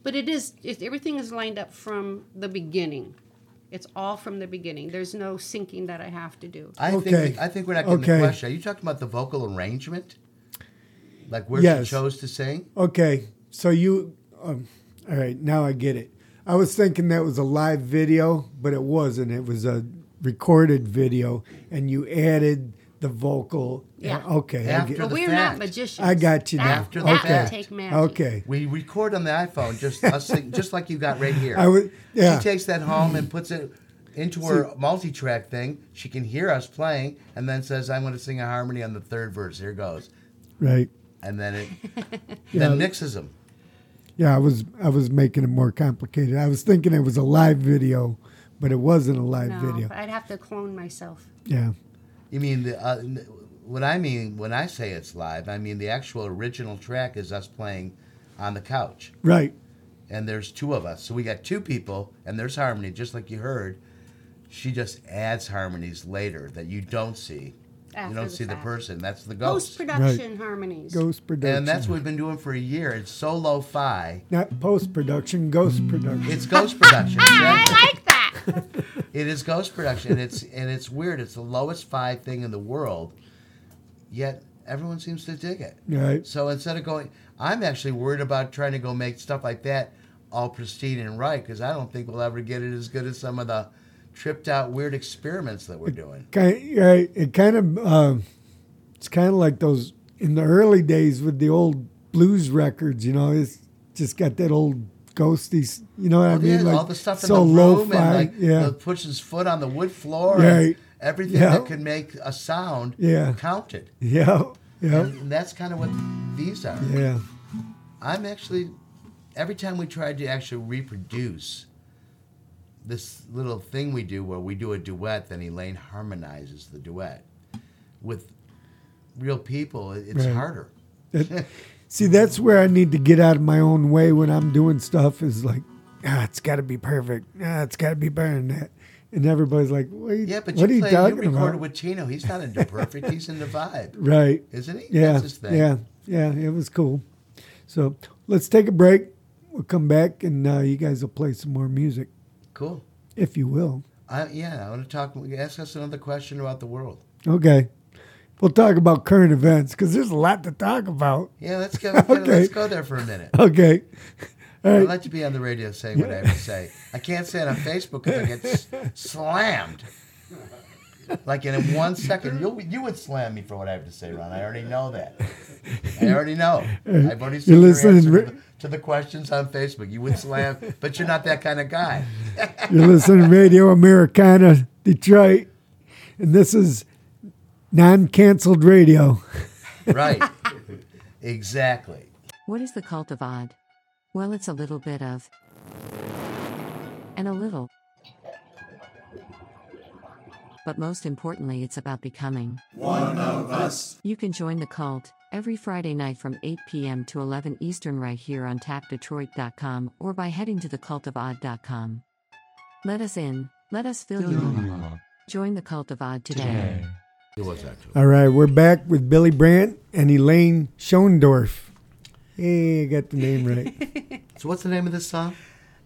But it is, it, everything is lined up from the beginning. It's all from the beginning. There's no syncing that I have to do. I Okay. think I think we're not getting Okay. the question. Are you talking about the vocal arrangement? Like where Yes. she chose to sing? Okay, so you, um, all right, now I get it. I was thinking that was a live video, but it wasn't. It was a recorded video, and you added the vocal. Yeah. Okay. After get, But the we're fact. not magicians. I got you now. After the that fact. take magic. okay. We record on the iPhone just *laughs* us sing, just like you got right here. I would. Yeah. She takes that home and puts it into her multi-track thing. She can hear us playing, and then says, "I'm going to sing a harmony on the third verse." Here goes, right. and then it *laughs* Yeah. then mixes them. Yeah. I was. I was making it more complicated. I was thinking it was a live video, but it wasn't a live No, video. I'd have to clone myself. Yeah. You mean the? Uh, what I mean when I say it's live, I mean the actual original track is us playing on the couch, Right. and there's two of us, so we got two people, and there's harmony, just like you heard. She just adds harmonies later that you don't see. After you don't the see the person. That's the ghost. Post ghost. production harmonies. Ghost production. And that's what we've been doing for a year. It's so lo-fi. Not post production. Ghost production. It's ghost production. exactly. *laughs* I like that. *laughs* It is ghost production. And it's and it's weird. It's the lowest fi thing in the world. Yet everyone seems to dig it. Right. So instead of going, I'm actually worried about trying to go make stuff like that all pristine and right because I don't think we'll ever get it as good as some of the tripped out weird experiments that we're doing. Kind. It kind of uh, it's kind of like those in the early days with the old blues records. You know, it's just got that old ghosty. You know what I Oh, mean? yeah, like all the stuff in so the room lo-fi. and like yeah, the- puts his foot on the wood floor. Right. And everything Yeah. that could make a sound Yeah. counted. yeah, yeah, And that's kind of what these are. yeah. I'm actually every time we tried to actually reproduce this little thing we do where we do a duet, then Elaine harmonizes the duet with real people. It's Right. harder. That- *laughs* see, that's where I need to get out of my own way when I'm doing stuff. Is like, ah, it's got to be perfect. Ah, it's got to be better than that. And everybody's like, Wait, Yeah, but what are you you play, you talking recorded about? with Tino. He's not into perfect. He's into vibe, *laughs* right. isn't he? Yeah, That's his thing. yeah, yeah. It was cool. So let's take a break. We'll come back and uh, you guys will play some more music, Cool. if you will. I, yeah, I want to talk. Ask us another question about the world. Okay. We'll talk about current events because there's a lot to talk about. Yeah, let's go. Okay. Let's go there for a minute. *laughs* Okay. All right. like to be on the radio saying what I have to say. I can't say it on Facebook because I get s- slammed. Like in one second, you you would slam me for what I have to say, Ron. I already know that. I already know. I've already seen your listening? To the, questions on Facebook. You would slam, *laughs* but you're not that kind of guy. *laughs* You're listening to Radio Americana, Detroit, and this is non canceled radio. *laughs* Right. Exactly. What is the cult of odd? Well, it's a little bit of. And a little. But most importantly, it's about becoming one of us. You can join the cult every Friday night from 8 p.m. to 11 Eastern right here on tapdetroit.com or by heading to thecultofodd.com. Let us in, let us fill you in. Join the cult of odd today. It. All right, we're back with Billy Brandt and Elaine Schoendorf. Hey, I got the name right. *laughs* So what's the name of this song?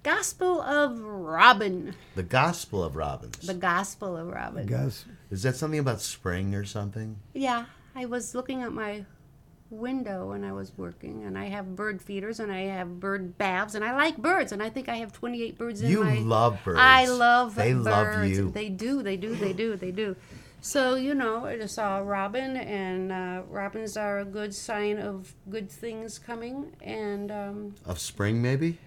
Gospel of Robin. The Gospel of Robins. The Gospel of Robin. Guys, Is that something about spring or something? Yeah, I was looking at my window when I was working, and I have bird feeders and I have bird baths, and I like birds, and I think I have 28 birds in You my. love birds. I love They birds. love you. They do. They do. They do. They do. So you know, I just saw a robin, and uh, robins are a good sign of good things coming, and um, Of spring, maybe?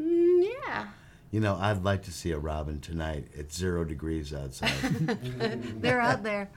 mm, yeah, You know, I'd like to see a robin tonight. It's zero degrees outside. *laughs* they're out there.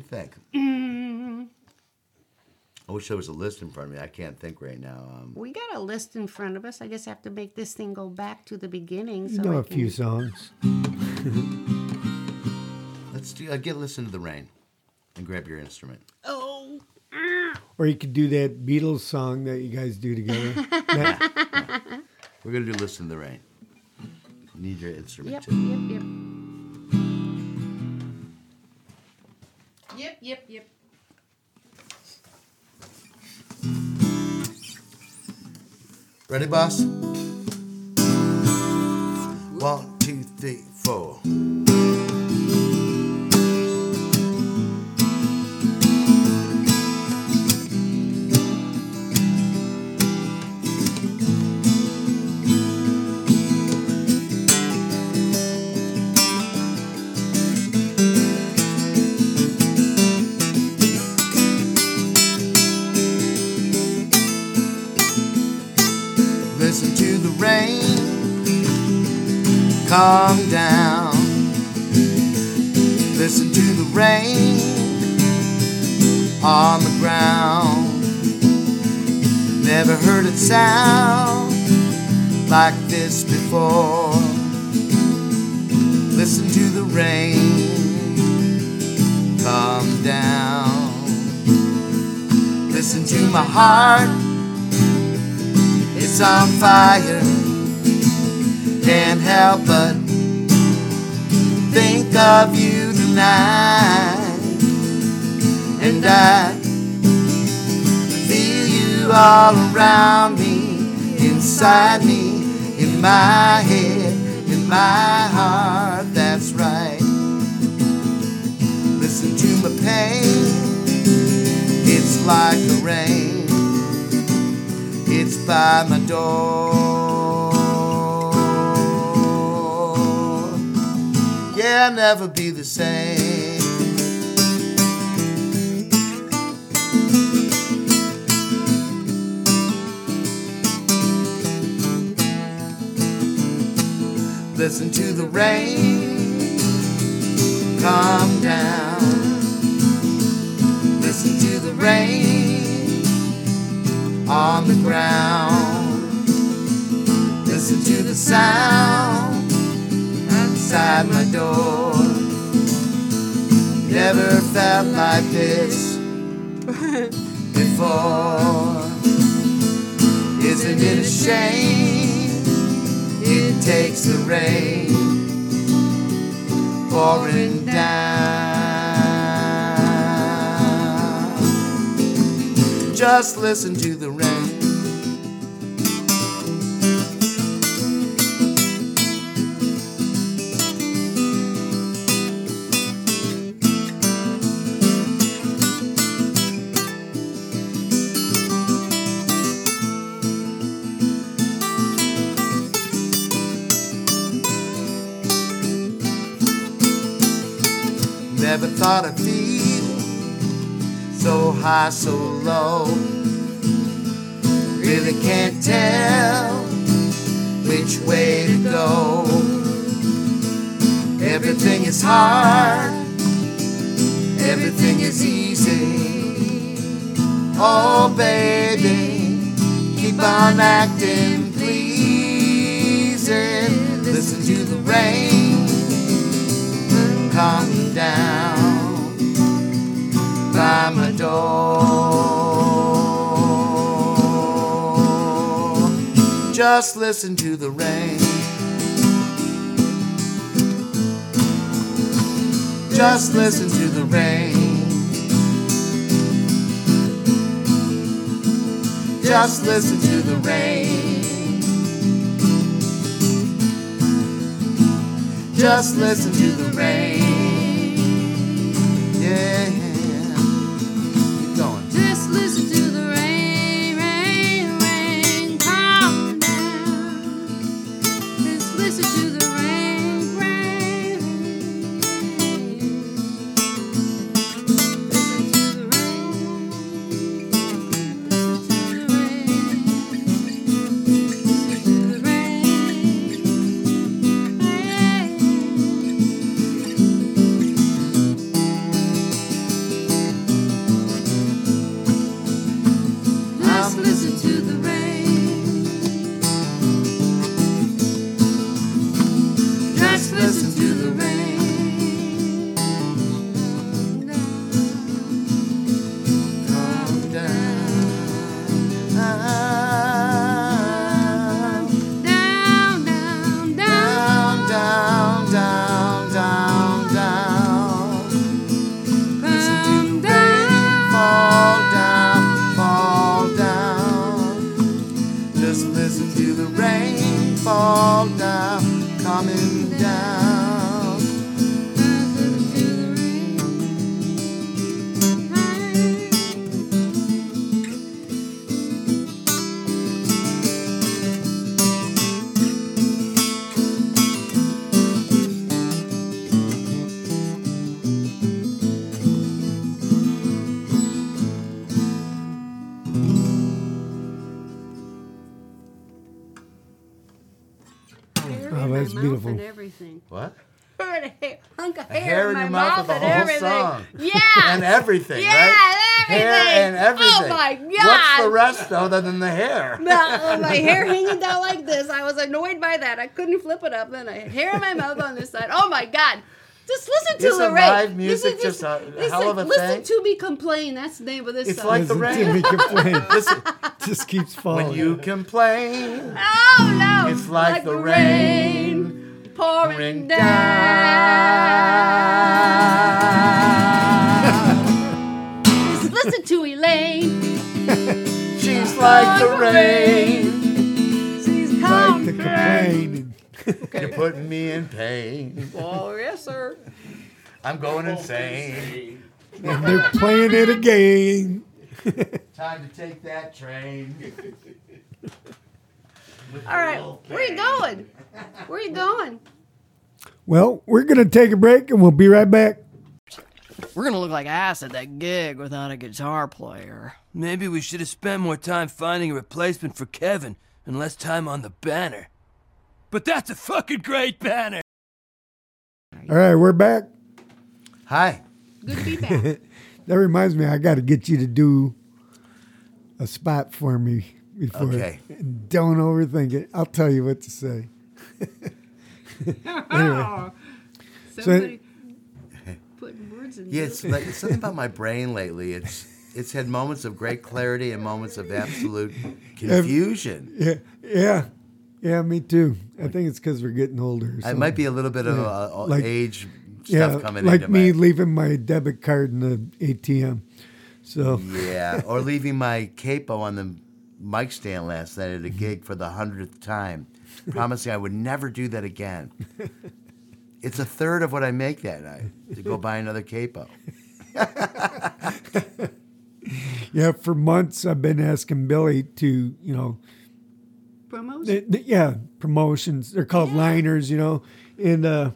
Me think. I wish there was a list in front of me. I can't think right now. Um, We got a list in front of us. I just have to make this thing go back to the beginning. So You know I a few songs. *laughs* let's do. Uh, get listen to the rain, and grab your instrument. Oh, Or you could do that Beatles song that you guys do together. *laughs* That- We're gonna do listen to the rain. Need your instrument yep, too. yep, yep. Yep, yep. Ready, boss? One, two, three, four. Door. Yeah, I'll never be the same. Listen to the rain come down. Listen to the rain on the ground. Sound outside my door. Never felt like this *laughs* before. Isn't it a shame? It takes the rain pouring down. Just listen to so low. Really can't tell which way to go. Everything is hard, everything is easy. Oh, baby, keep on acting pleasing. Listen to the rain my door. Just listen to the rain. Just listen to the rain. Just listen to the rain. Just listen to the rain. Yeah. What's the rest other than the hair? *laughs* No, uh, my hair hanging down like this. I was annoyed by that. I couldn't flip it up. Then I had hair in my mouth on this side. Oh my god. Just listen to Isn't Lorraine. live music Listen- just a listen, hell of a listen thing? to me complain. That's the name of this song. It's song. like the Listen rain. to me complain. *laughs* Listen, Just keeps falling. when you complain, oh no! it's like, the rain pouring pouring down. Just listen to Elaine. She's like the rain. She's like come. to complain. *laughs* You're putting me in pain. Oh yes, sir. I'm going oh, insane. And, and they're playing it again. *laughs* Time to take that train. *laughs* All right, where you going? Where you going? Well, we're going to take a break and we'll be right back. We're gonna look like ass at that gig without a guitar player. Maybe we should have spent more time finding a replacement for Kevin and less time on the banner. But that's a fucking great banner! All right, we're back. Hi. Good to be *laughs* back. That reminds me, I got to get you to do a spot for me before. Okay. And don't overthink it. I'll tell you what to say. *laughs* Oh, somebody putting words in Yeah, it's like it's something about my brain lately. It's it's had moments of great clarity and moments of absolute confusion. Yeah, yeah, yeah. Me too. I think it's because we're getting older. or It might be a little bit of Yeah, uh, like- age yeah, stuff coming like into me my leaving my debit card in the ATM. So yeah, or *laughs* leaving my capo on the mic stand last night Mm-hmm. at a gig for the hundredth time, *laughs* promising I would never do that again. It's a third of what I make that night to go buy another capo. *laughs* yeah, for months I've been asking Billy to, you know, Promos? th- th- yeah, promotions. They're called liners, you know, and uh,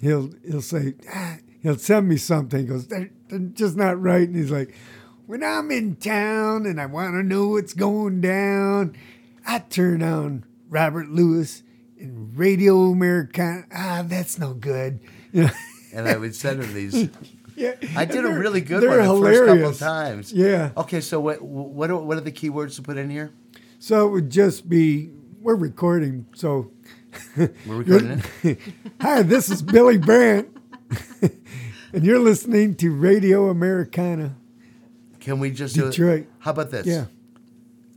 he'll he'll say ah, he'll send me something. He goes, they're, they're just not right, and he's like, when I'm in town and I want to know what's going down, I turn on Robert Lewis and Radio Americana. Ah, that's no good. You know, And I would send him these. *laughs* yeah, I did a really good one the first couple of times. Yeah. Okay, so what what are, what are the key words to put in here? So it would just be we're recording. So We're recording it. *laughs* Hi, this is Billy Brandt, *laughs* and you're listening to Radio Americana. Can we just do it? How about this? Yeah.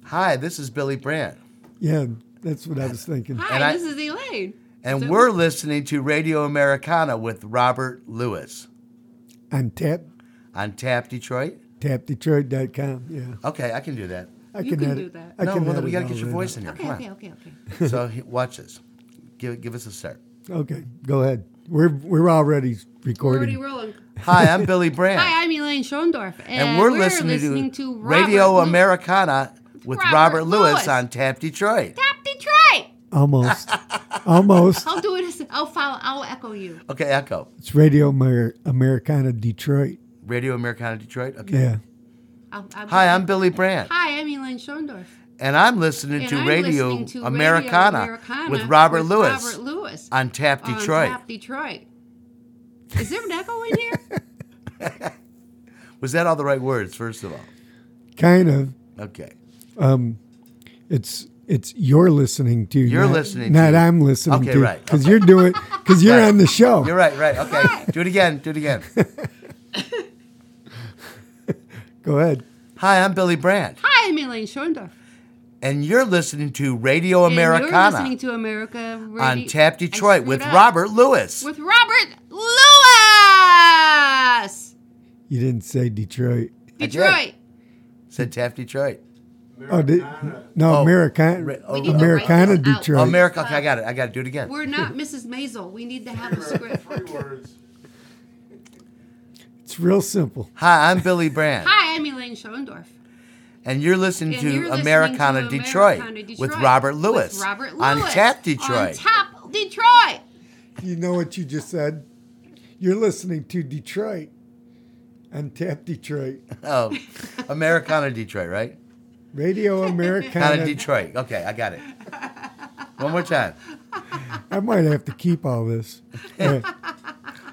Hi, this is Billy Brandt. Yeah, that's what I was thinking. Hi, And I- this is Elaine. And So- we're listening to Radio Americana with Robert Lewis On tap on Tap Detroit. tapdetroit.com. Yeah, Okay, I can do that. I You can edit- do that. I no, can well, we gotta get your that voice in here. Okay, Come okay, on. okay, okay. *laughs* so watch this. Give give us a start. Okay, go ahead. We're we're already We're recording. already rolling. Hi, I'm Billy *laughs* Brandt. Hi, I'm Elaine Schoendorf. and, and we're, listening, to, Radio Robert Lu- Americana with Robert, Robert Lewis. Lewis. on Tap Detroit. Tap Detroit. Almost, almost. I'll do it. I'll follow. I'll echo you. Okay, Echo. It's Radio Amer- Americana Detroit. Radio Americana Detroit. Okay. Yeah, I'll, I'll Hi, I'm Billy Brandt. Hi, I'm Elaine Schoendorf. And I'm listening And to I'm Radio listening to Americana, Radio Americana with Robert Lewis Robert Lewis on Tap Detroit. on Detroit. Tap Detroit. Is there an echo in here? *laughs* Was that all the right words, first of all? kind of. Okay. Um, It's it's you're listening to. You're not, listening Not to. I'm listening Okay, to. right, Because you're doing. Because you're Right. on the show. You're right, right. Okay. do it again. Do it again. *laughs* Go ahead. Hi, I'm Billy Brandt. Hi, I'm Elaine Schoendorf. And you're listening to Radio And you're listening to America Radio. on Tap Detroit with up. Robert Lewis. With Robert Lewis. You didn't say Detroit. Detroit. Said Tap Detroit. Oh, did, no, Oh, Americana. Ra- oh, We need to Americana write out. Detroit. Oh, America. Okay, I got it. I got to do it again. We're not Mrs. Maisel. We need to have a script. *laughs* It's real simple. Hi, I'm Billy Brandt. Hi, I'm Elaine Schoendorf. And you're listening And to you're listening Americana, to Detroit, Americana Detroit with Robert with Lewis Robert on Tap Detroit. On Tap Detroit. You know what you just said? You're listening to Detroit on Tap Detroit. *laughs* oh, Americana Detroit, right? Radio Kind *laughs* Americana. of Detroit. Okay, I got it. One more time. I might have to keep all this. *laughs* One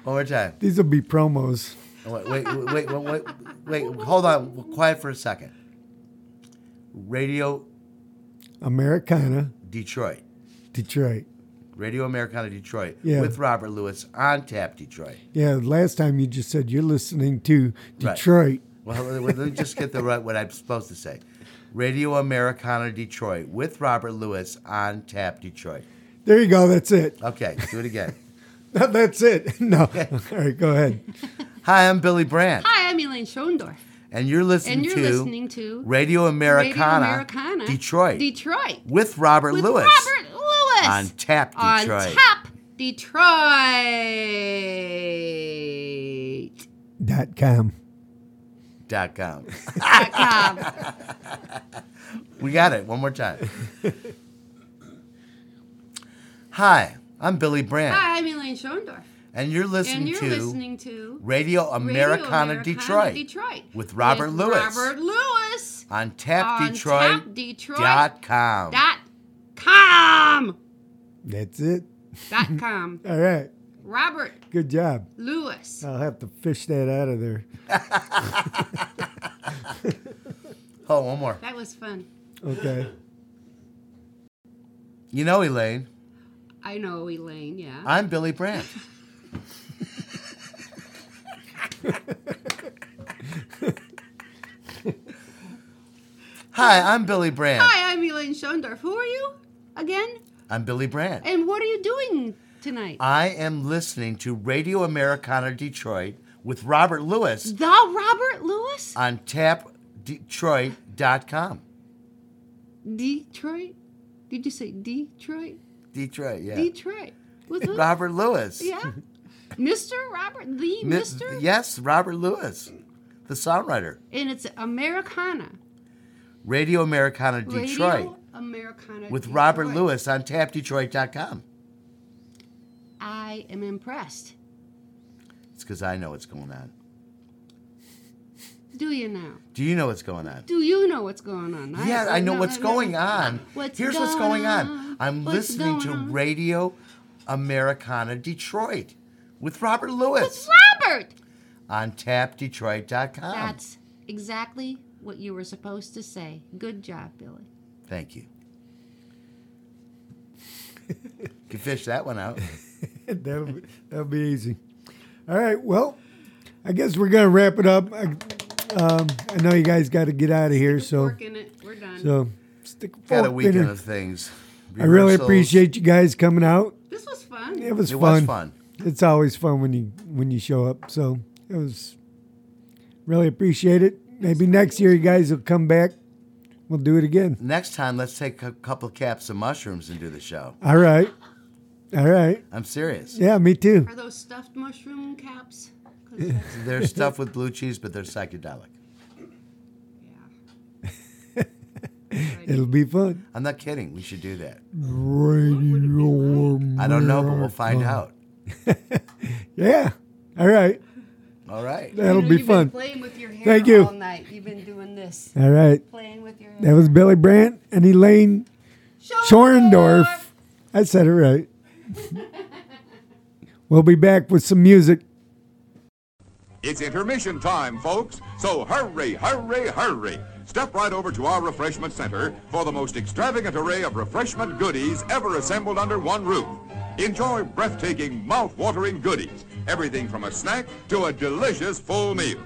more time. these will be promos. Wait, wait, wait, wait, wait, wait, hold on. Quiet for a second. Radio Americana Detroit. Detroit. Radio Americana Detroit Yeah. with Robert Lewis on Tap Detroit. Yeah, last time you just said you're listening to Right. Detroit. Well, let me just get the right what I'm supposed to say. Radio Americana Detroit with Robert Lewis on Tap Detroit. There you go. That's it. Okay, do it again. *laughs* That's it. *laughs* No. *laughs* All right, go ahead. Hi, I'm Billy Brandt, Hi, I'm Elaine Schoendorf. and you're listening And you're to listening to Radio Americana, Radio Americana Detroit Detroit. with Robert With Lewis Robert Lewis. on Tap Detroit. on Tap Detroit. Dot com. Dot com. Dot com. *laughs* We got it. One more time. Hi, I'm Billy Brandt, Hi, I'm Elaine Schoendorf. and you're listening And you're to listening to Radio Americana, Radio Americana Detroit, Detroit with Robert with Lewis Robert Lewis on on TapDetroit.com. tapdetroit dot com. That's it. Dot com. *laughs* All right. Robert Good job. Lewis. I'll have to fish that out of there. *laughs* Oh, one more. That was fun. Okay. You know, Elaine, I know Elaine, yeah. I'm Billy Brandt. *laughs* Hi, I'm Billy Brandt. Hi, I'm Elaine Schoendorf. Who are you again? I'm Billy Brandt. And what are you doing tonight? I am listening to Radio Americana Detroit with Robert Lewis the Robert Lewis? on tapdetroit.com. Detroit? Did you say Detroit? Detroit, yeah. Detroit. With who? Robert Lewis. Yeah. Mr. Robert, the Mi- Mr. Yes, Robert Lewis, the songwriter. And it's Americana. Radio Americana Detroit Radio Americana. with Detroit. Robert Lewis on tapdetroit.com. I am impressed. It's because I know what's going on. Do you now? Do you know what's going on? Do you know what's going on? yeah, I know what's going on. What's Here's what's going on. on? I'm What's listening to on? Radio Americana Detroit with Robert Lewis It's Robert! on tapdetroit.com. That's exactly what you were supposed to say. Good job, Billy. Thank you. *laughs* you. Can fish that one out. *laughs* *laughs* that'll, be, that'll be easy. All right. Well, I guess we're going to wrap it up. I, um, I know you guys got to get out of here. So, Working it. We're done. so stick a Got a fork in weekend her. of things. I really Rehearsals. appreciate you guys coming out. This was fun. It was It fun. was fun. It's always fun when you when you show up. So it was really appreciate it. Maybe next year you guys will come back. We'll do it again. Next time, let's take a couple caps of mushrooms and do the show. All right. All right. I'm serious. Yeah, me too. Are those stuffed mushroom caps? that's- They're stuffed with blue cheese, but they're psychedelic. yeah. *laughs* It'll be fun. I'm not kidding. We should do that. Radio. I don't know, but we'll find out. *laughs* Yeah. All right. All right. That'll You know, be you've been fun. playing with your hair Thank you. all night. You've been doing this. All right. Playing with your hair. That was Billy Brandt and Elaine Schoendorf. I said it right. *laughs* we'll be back with some music. It's intermission time, folks. So hurry, hurry, hurry. Step right over to our refreshment center for the most extravagant array of refreshment goodies ever assembled under one roof. Enjoy breathtaking, mouth-watering goodies. Everything from a snack to a delicious full meal.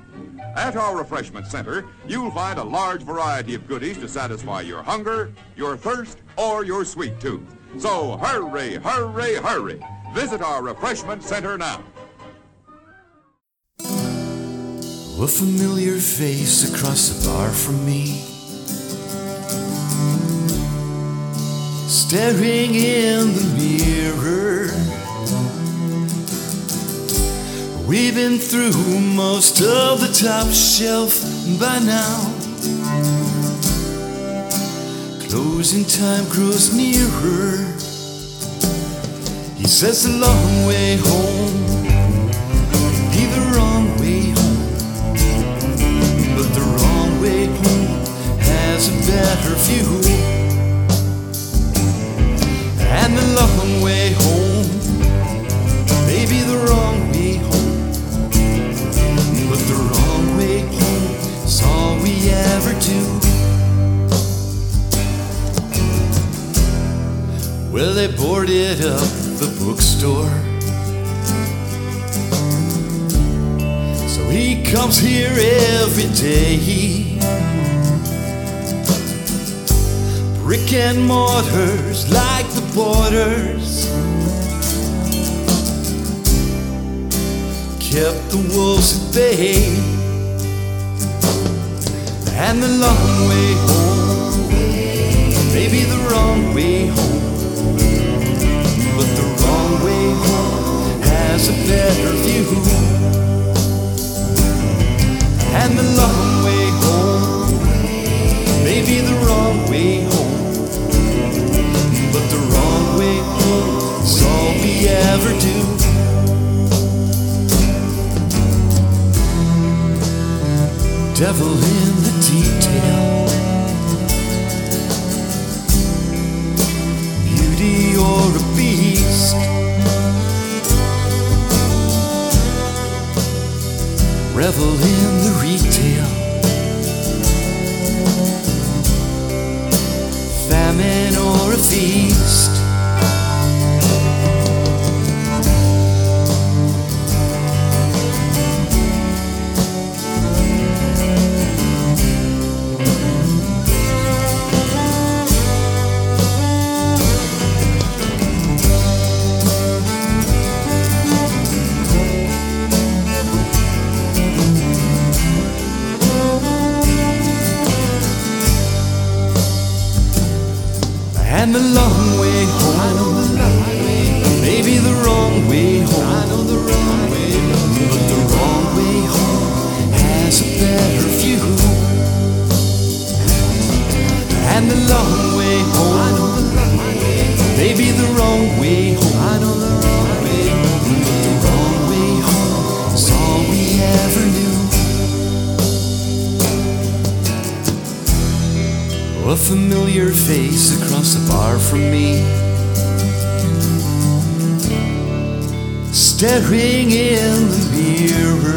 At our refreshment center, you'll find a large variety of goodies to satisfy your hunger, your thirst, or your sweet tooth. So hurry, hurry, hurry. Visit our refreshment center now. A familiar face across the bar from me. Staring in the mirror. We've been through most of the top shelf by now. Closing time grows nearer. He says the long way home, be the wrong way home. But the wrong way home has a better view. And the long way home may be the wrong way home. Well, they boarded up the bookstore. So he comes here every day. Brick and mortars like the borders. Kept the wolves at bay. And the long way home, maybe the wrong way home. Home a better view. And the long way home may be the wrong way home. But the wrong way home is all we ever do. Devil in the detail. Beauty or a Revel in the retail. Famine or a feast. And the long A familiar face across the bar from me. Staring in the mirror.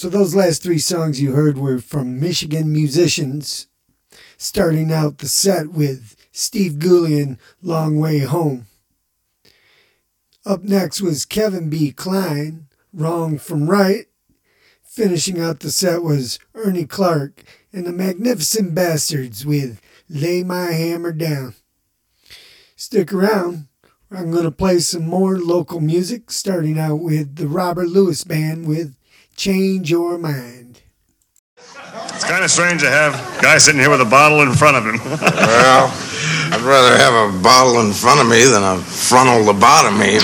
So those last three songs you heard were from Michigan musicians, starting out the set with Steve Gullion, Long Way Home. Up next was Kevin B. Klein, Wrong from Right. Finishing out the set was Ernie Clark and the Magnificent Bastards with Lay My Hammer Down. Stick around. I'm going to play some more local music, starting out with the Robert Lewis Band with Change Your Mind. It's kind of strange to have a guy sitting here with a bottle in front of him. *laughs* Well, I'd rather have a bottle in front of me than a frontal lobotomy.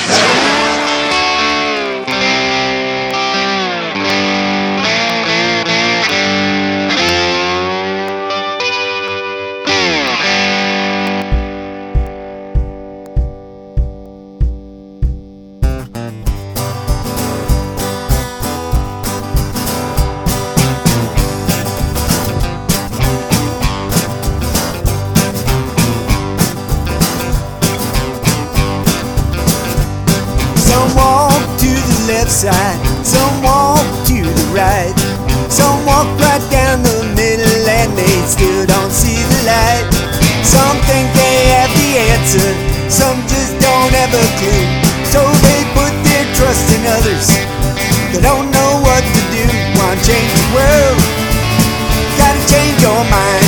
Some just don't have a clue. So they put their trust in others. They don't know what to do. Want to change the world? Gotta change your mind.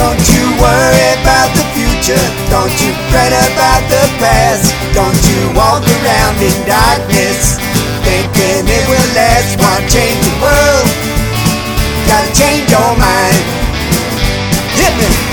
Don't you worry about the future. Don't you fret about the past. Don't you walk around in darkness thinking it will last. Want to change the world? Gotta change your mind. Hit me.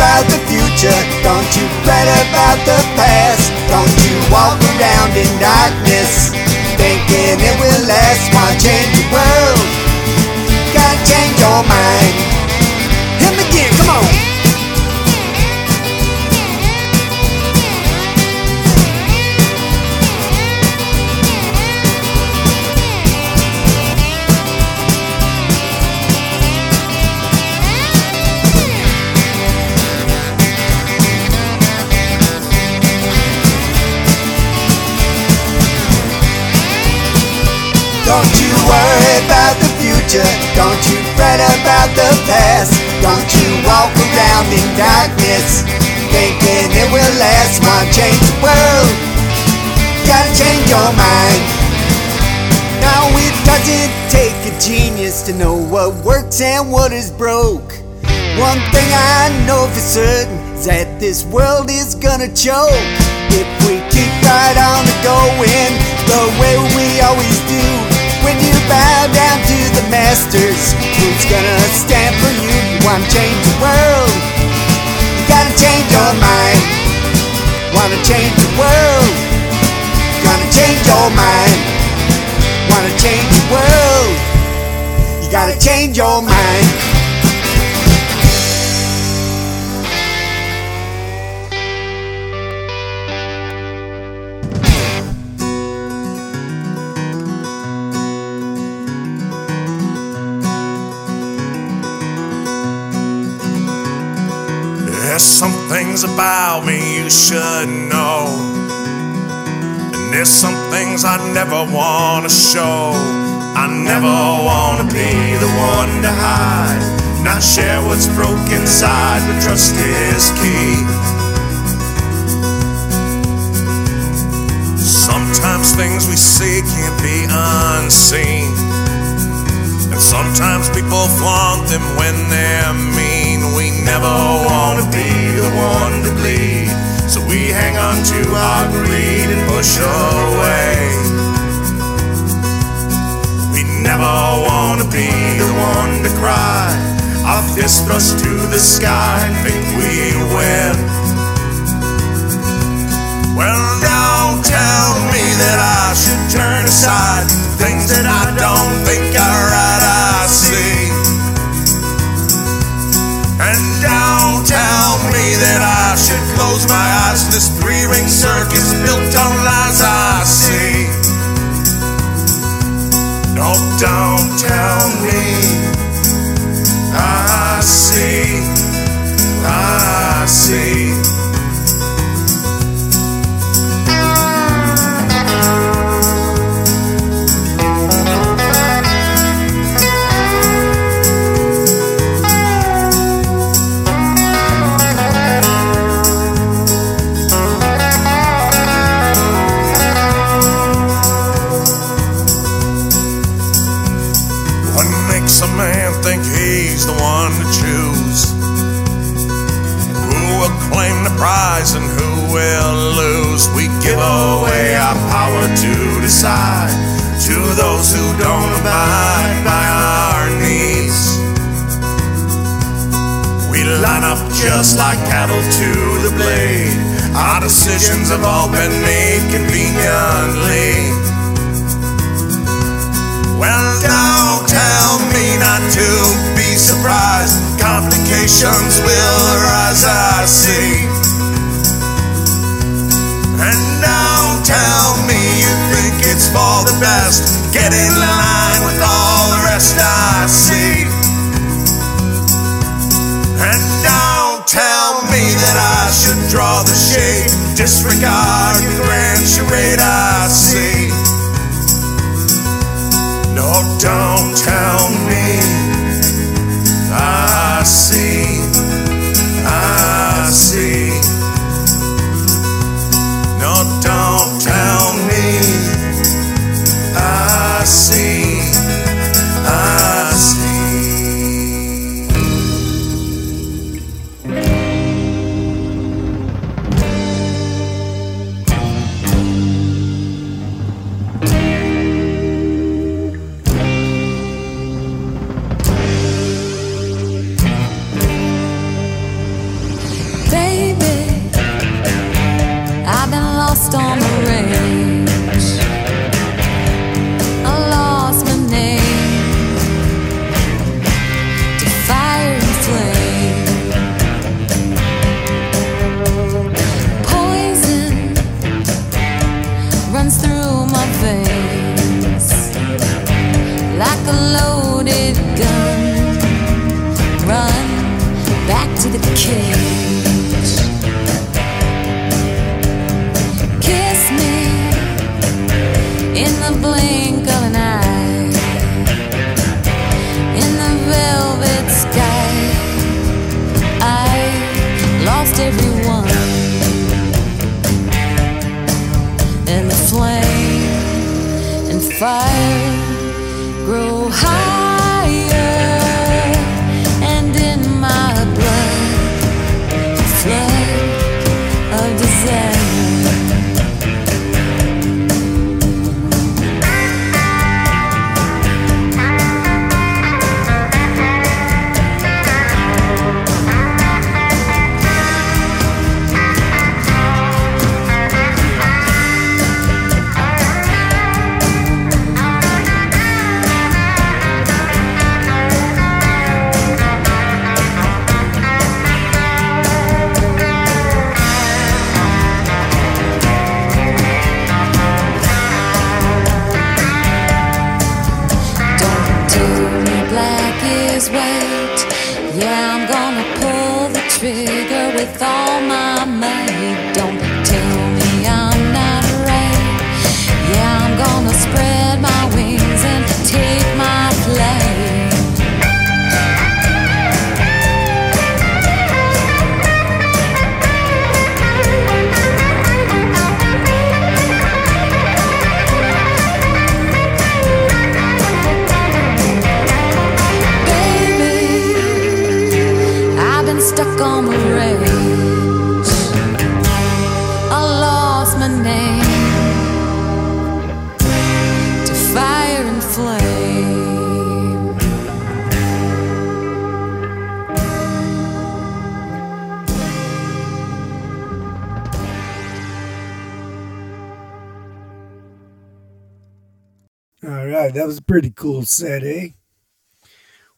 About the future. Don't you fret about the past. Don't you walk around in darkness thinking it will last. To change the world? Gotta change your mind. Hit me again, come on. Future. Don't you fret about the past. Don't you walk around in darkness thinking it will last. To change the world? Gotta change your mind. Now it doesn't take a genius to know what works and what is broke. One thing I know for certain is that this world is gonna choke if we keep right on going the way we always do. When you bow down to the masters, who's gonna stand for you? You wanna change the world? You gotta change your mind. Wanna change the world? Gonna change your mind. Wanna change the world? You gotta change your mind. Things about me you should know. And there's some things I never wanna show. I never wanna be the one to hide. Not share what's broke inside, but trust is key. Sometimes things we see can't be unseen. And sometimes people flaunt them when they're mean. We never wanna be the one to bleed. So we hang on to our greed and push away. We never wanna be the one to cry. Our fist thrust to the sky and think we win. Well, don't tell me that I should turn aside. Things that I don't think are close my eyes to this three ring circus built on lies I see. No, don't tell me. I see. I see. To to those who don't abide by our needs. We line up just like cattle to the blade. Our decisions have all been made conveniently. Well, don't tell me not to be surprised. Complications will arise, I see. And don't it's for the best. Get in line with all the rest I see. And don't tell me that I should draw the shade. Disregard the grand charade I see. No, don't tell pretty cool set, eh?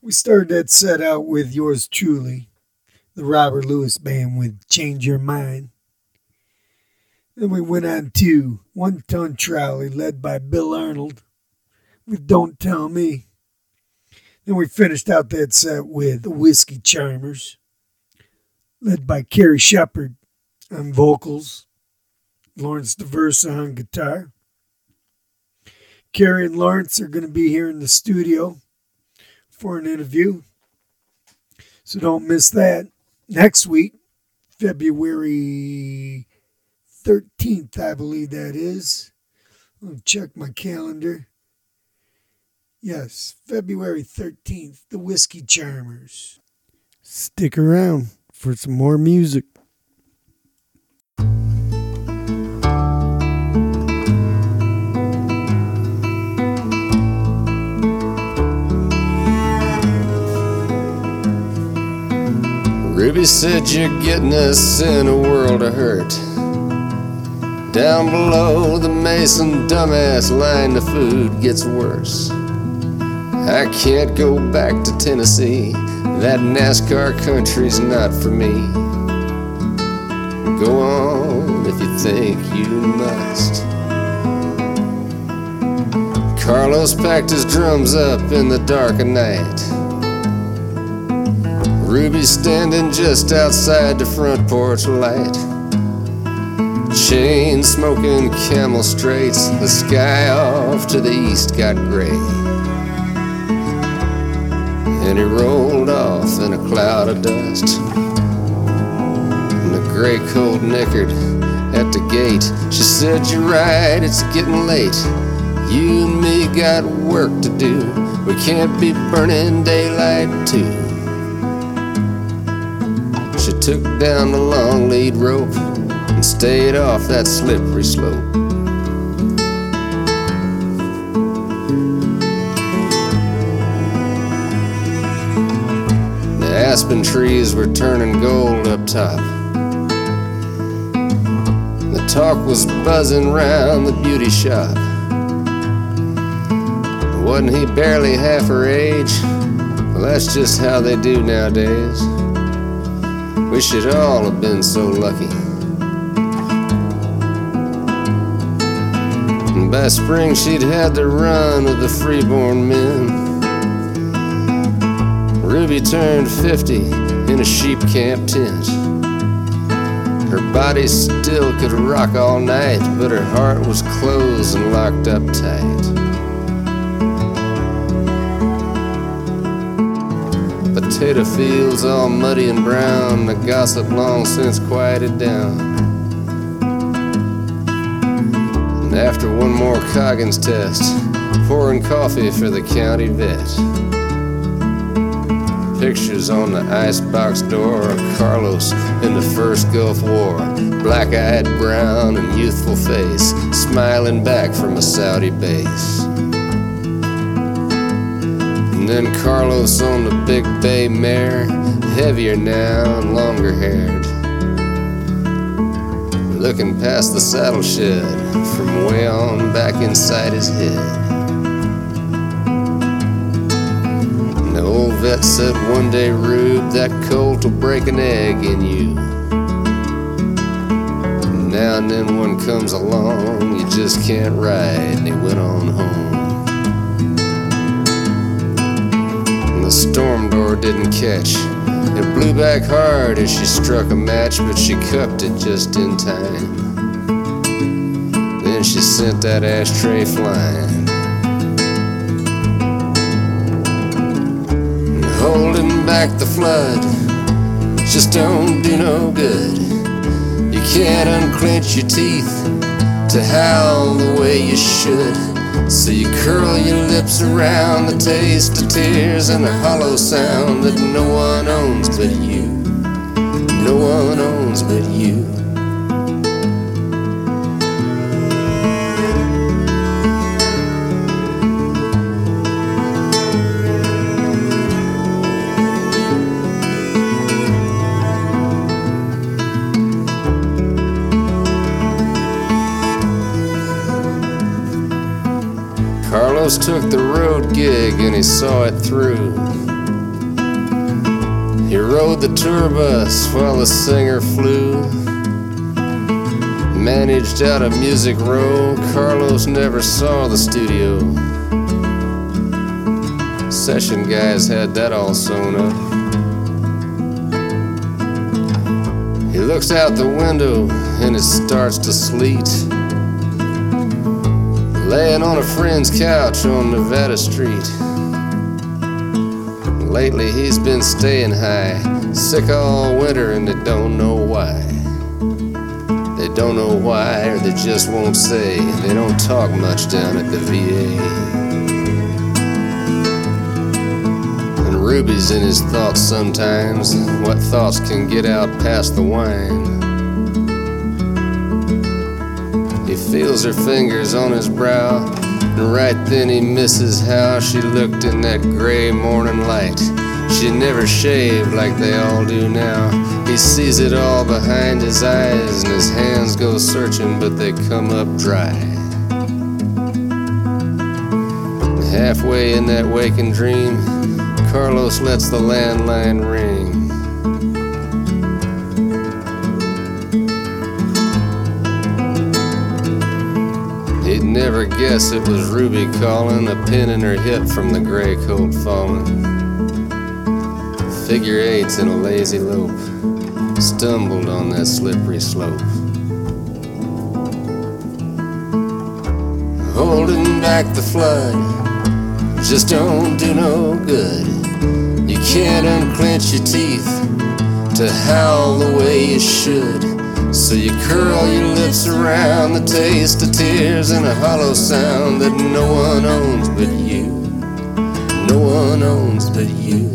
We started that set out with yours truly, the Robert Lewis Band with Change Your Mind. Then we went on to One Ton Trolley, led by Bill Arnold, with Don't Tell Me. Then we finished out that set with the Whiskey Charmers, led by Carrie Shepard on vocals, Lawrence DeVersa on guitar. Carrie and Lawrence are going to be here in the studio for an interview. So don't miss that. Next week, February 13th, I believe that is. Let me check my calendar. Yes, February 13th, the Whiskey Charmers. Stick around for some more music. Ruby said you're getting us in a world of hurt. Down below the Mason dumbass line, the food gets worse. I can't go back to Tennessee. That NASCAR country's not for me. Go on if you think you must. Carlos packed his drums up in the dark of night. Ruby standing just outside the front porch light. Chain smoking camel straights, the sky off to the east got gray. And he rolled off in a cloud of dust. And the gray colt nickered at the gate. She said, You're right, it's getting late. You and me got work to do. We can't be burning daylight too. Took down the long lead rope and stayed off that slippery slope. The aspen trees were turning gold up top. The talk was buzzing round the beauty shop. Wasn't he barely half her age? Well, that's just how they do nowadays. We should all have been so lucky. By spring, she'd had the run of the freeborn men. Ruby turned 50 in a sheep camp tent. Her body still could rock all night, but her heart was closed and locked up tight. Potato fields all muddy and brown, the gossip long since quieted down. And after one more Coggins test, pouring coffee for the county vet. Pictures on the icebox door of Carlos in the first Gulf War. Black eyed, brown, and youthful face, smiling back from a Saudi base. And then Carlos on the big bay mare, heavier now and longer haired. Looking past the saddle shed from way on back inside his head. And the old vet said one day, Rube, that colt will break an egg in you. Now and then one comes along, you just can't ride, and he went on home. Storm door didn't catch It blew back hard as she struck a match, but she cupped it just in time. Then she sent that ashtray flying. Holding back the flood just don't do no good. You can't unclench your teeth to howl the way you should. So you curl your lips around the taste of tears and the hollow sound that no one owns but you. No one owns but you. Carlos took the road gig and he saw it through. He rode the tour bus while the singer flew. Managed out of Music Row, Carlos never saw the studio. Session guys had that all sewn up. He looks out the window and it starts to sleet. Laying on a friend's couch on Nevada Street. Lately he's been staying high, sick all winter, and they don't know why. They don't know why, or they just won't say. They don't talk much down at the VA. And Ruby's in his thoughts sometimes. What thoughts can get out past the wine? Feels her fingers on his brow, and right then he misses how she looked in that gray morning light. She never shaved like they all do now. He sees it all behind his eyes, and his hands go searching, but they come up dry. Halfway in that waking dream, Carlos lets the landline ring. Never guess it was Ruby calling, a pin in her hip from the gray coat falling. Figure eights in a lazy lope, stumbled on that slippery slope. Holding back the flood just don't do no good. You can't unclench your teeth to howl the way you should. So you curl your lips around the taste of tears and a hollow sound that no one owns but you. No one owns but you.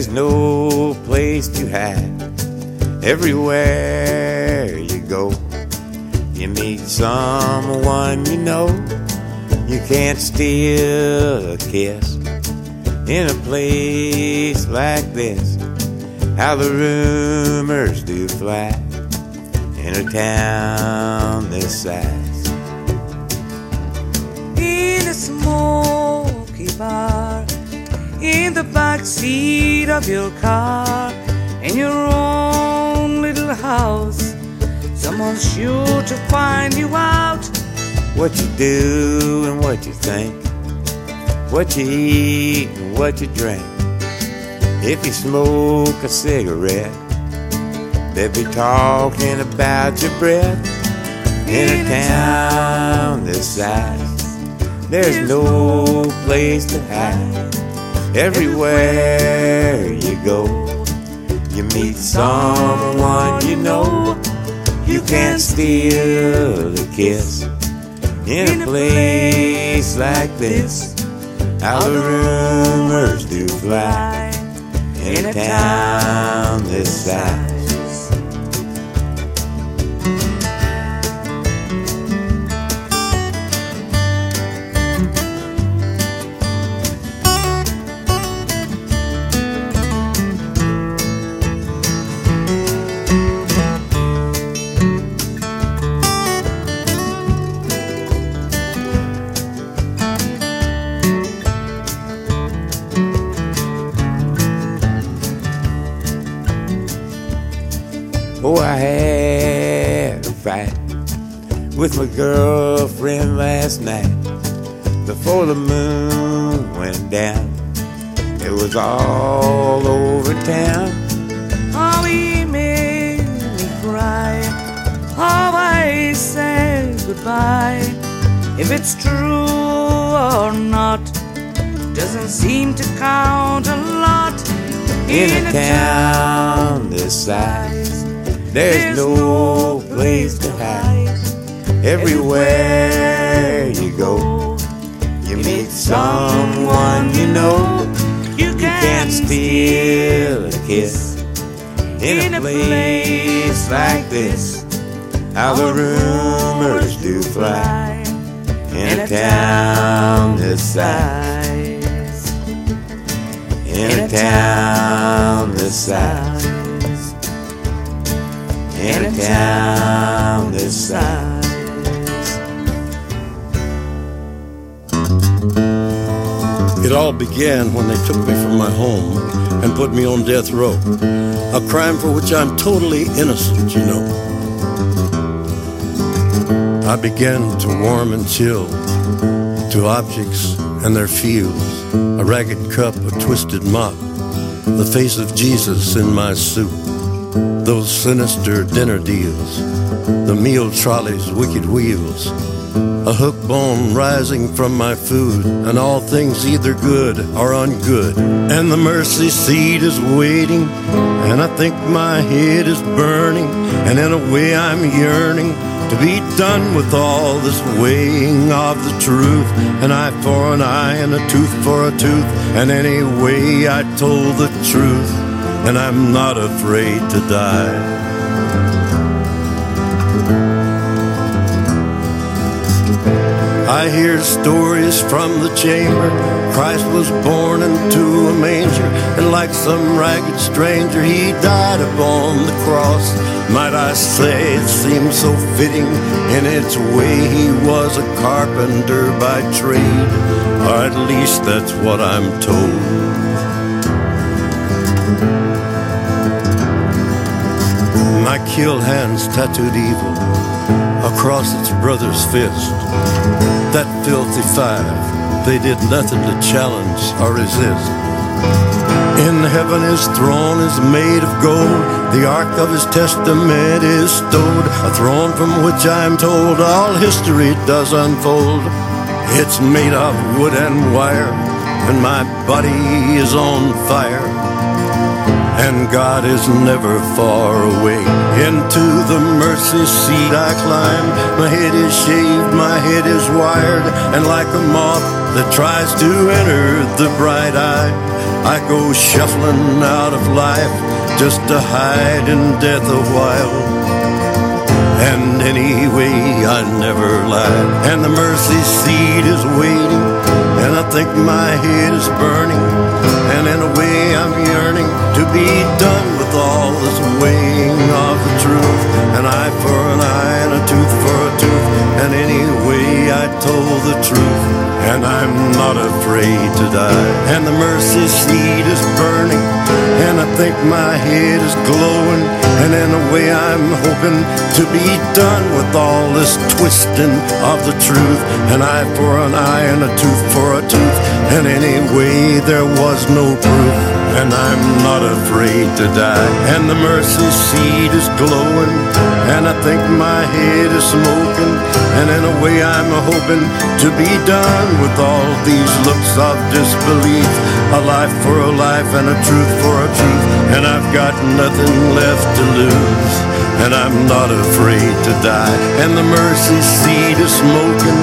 There's no place to hide. Everywhere you go, you meet someone you know. You can't steal a kiss in a place like this. How the rumors do fly in a town this size. Back seat of your car in your own little house someone's sure to find you out What you do and what you think, what you eat and what you drink. If you smoke a cigarette, they'll be talking about your breath. In a town this size, there's no place to hide. Everywhere you go, you meet someone you know. You can't steal a kiss in a place like this. How the rumors do fly in a town this size. My girlfriend last night before the moon went down. It was all over town. Oh, he made me cry. Oh, I said goodbye. If it's true or not, doesn't seem to count a lot In a town this size, there's no place to hide. Everywhere you go, you meet someone you know. You can't steal a kiss in a place like this. How the rumors do fly in a town this size. In a town this size. In a town this size. It all began when they took me from my home and put me on death row. A crime for which I'm totally innocent, you know. I began to warm and chill to objects and their feels. A ragged cup, a twisted mop, the face of Jesus in my soup. Those sinister dinner deals, the meal trolley's wicked wheels, a hook bone rising from my food, and all things either good or ungood. And the mercy seat is waiting, and I think my head is burning, and in a way I'm yearning to be done with all this weighing of the truth. An eye for an eye, and a tooth for a tooth, and anyway I told the truth, and I'm not afraid to die. I hear stories from the chamber. Christ was born into a manger, and like some ragged stranger, he died upon the cross. Might I say it seems so fitting in its way he was a carpenter by trade, or at least that's what I'm told. My kill hands tattooed evil across its brother's fist. That filthy five, they did nothing to challenge or resist. In heaven his throne is made of gold, the ark of his testament is stowed, a throne from which I'm told all history does unfold. It's made of wood and wire, and my body is on fire. And God is never far away. Into the mercy seat I climb. My head is shaved, my head is wired, and like a moth that tries to enter the bright eye, I go shuffling out of life just to hide in death a while. And anyway, I never lied. And the mercy seat is waiting, and I think my head is burning. In a way, I'm yearning to be done with all this weighing of the truth. An eye for an eye, and a tooth for a tooth. And anyway, I told the truth, and I'm not afraid to die. And the mercy seat is burning, and I think my head is glowing. And in a way, I'm hoping to be done with all this twisting of the truth. An eye for an eye, and a tooth for a tooth. And anyway, there was no proof. And I'm not afraid to die. And the mercy seat is glowing. And I think my head is smoking. And in a way, I'm hoping to be done with all these looks of disbelief. A life for a life and a truth for a truth. And I've got nothing left to lose. and I'm not afraid to die. And the mercy seat is smoking,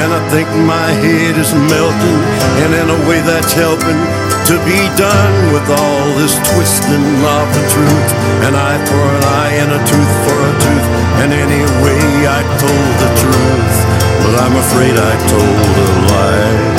and I think my head is melting, and in a way that's helping to be done with all this twisting of the truth. An eye for an eye and a tooth for a tooth, and anyway I told the truth, but I'm afraid I told a lie.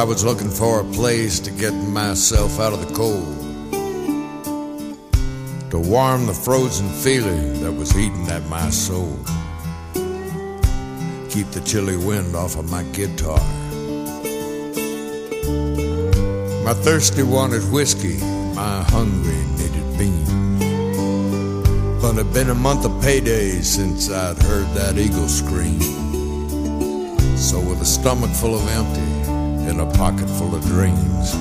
I was looking for a place to get myself out of the cold, to warm the frozen feeling that was eating at my soul, keep the chilly wind off of my guitar. My thirsty wanted whiskey, my hungry needed beans. But it'd been a month of paydays since I'd heard that eagle scream. So with a stomach full of empty and a pocket full of dreams,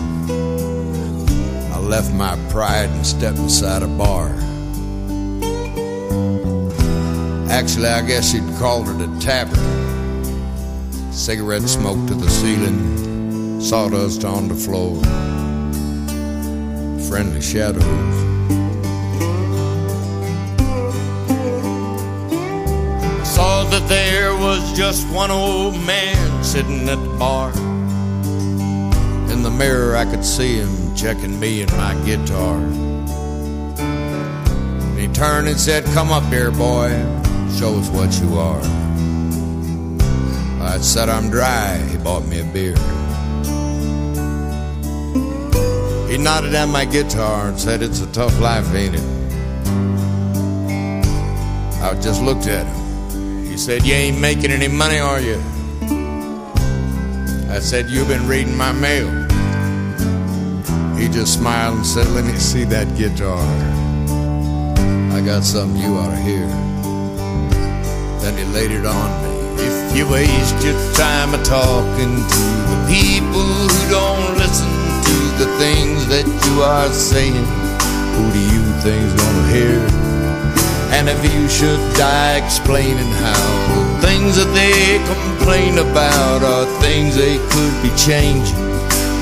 I left my pride and stepped inside a bar. Actually, I guess you'd call it a tavern. Cigarette smoke to the ceiling, sawdust on the floor, friendly shadows. Saw that there was just one old man sitting at the bar. In the mirror, I could see him checking me and my guitar. And he turned and said, Come up here, boy, show us what you are. I said, I'm dry. He bought me a beer. He nodded at my guitar and said, It's a tough life, ain't it? I just looked at him. He said, You ain't making any money, are you? I said, You've been reading my mail. Just smiled and said, Let me see that guitar. I got something you ought to hear. Then he laid it on me. If you waste your time talking to the people who don't listen to the things that you are saying, who do you think's gonna hear? And if you should die explaining how the things that they complain about are things they could be changing,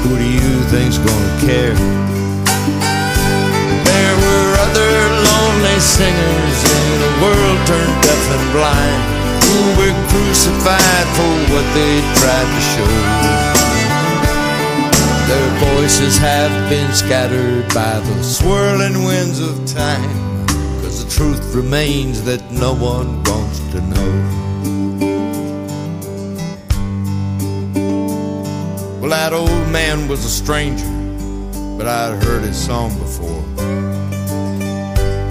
who do you think's gonna care? There were other lonely singers in a world turned deaf and blind who were crucified for what they tried to show. Their voices have been scattered by the swirling winds of time. Cause the truth remains that no one wants to know. Well, that old man was a stranger, but I'd heard his song before.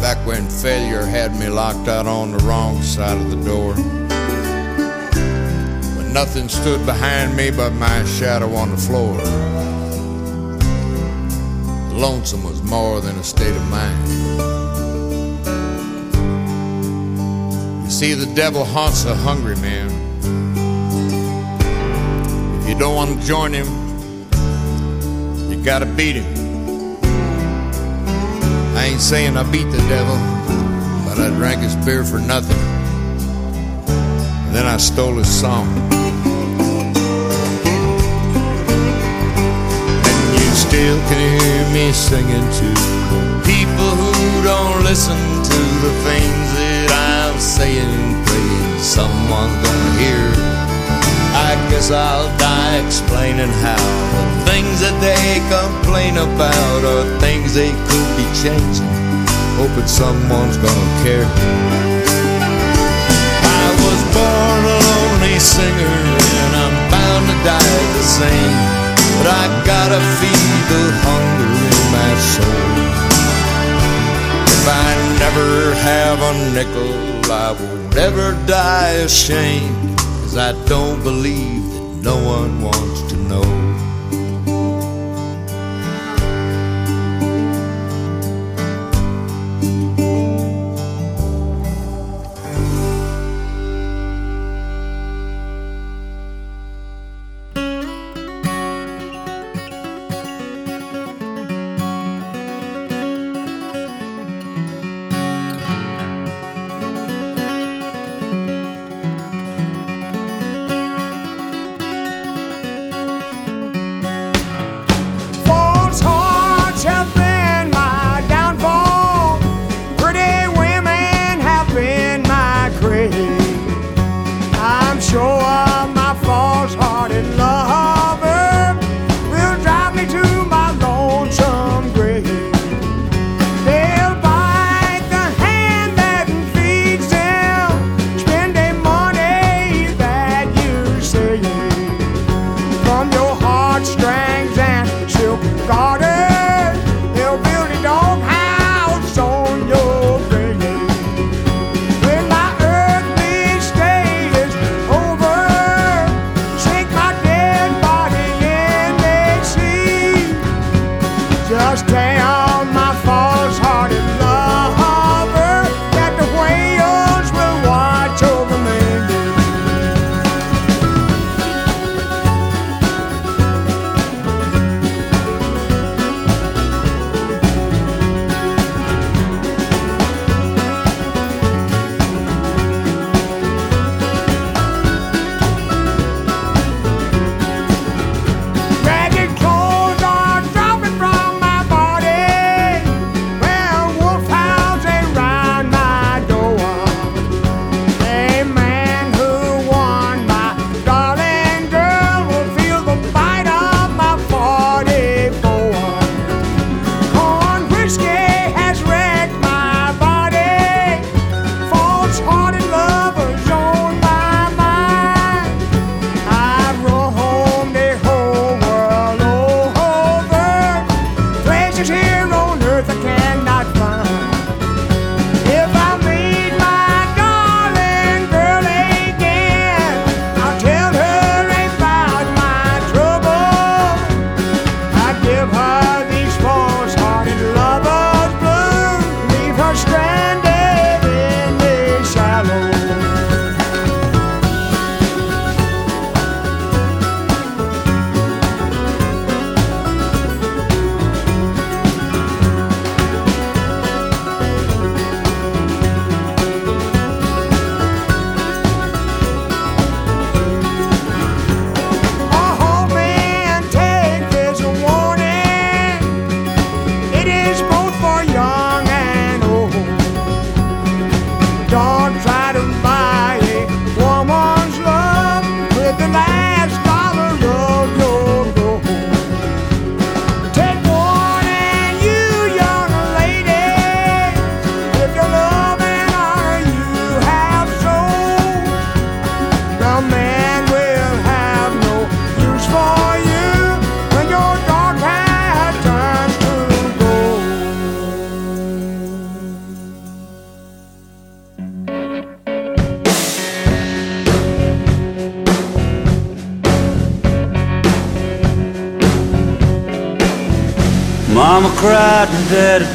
Back when failure had me locked out on the wrong side of the door. When nothing stood behind me but my shadow on the floor. Lonesome was more than a state of mind. You see, the devil haunts a hungry man you don't want to join him, you gotta beat him. I ain't saying I beat the devil, but I drank his beer for nothing. And then I stole his song. And you still can hear me singing to people who don't listen to the things that I'm saying. Praying someone's gonna hear. I guess I'll die explaining how the things that they complain about are things they could be changing. Hoping someone's gonna care. I was born a lonely singer and I'm bound to die the same. But I gotta feed the hunger in my soul. If I never have a nickel, I won't ever die ashamed. I don't believe that no one wants to know.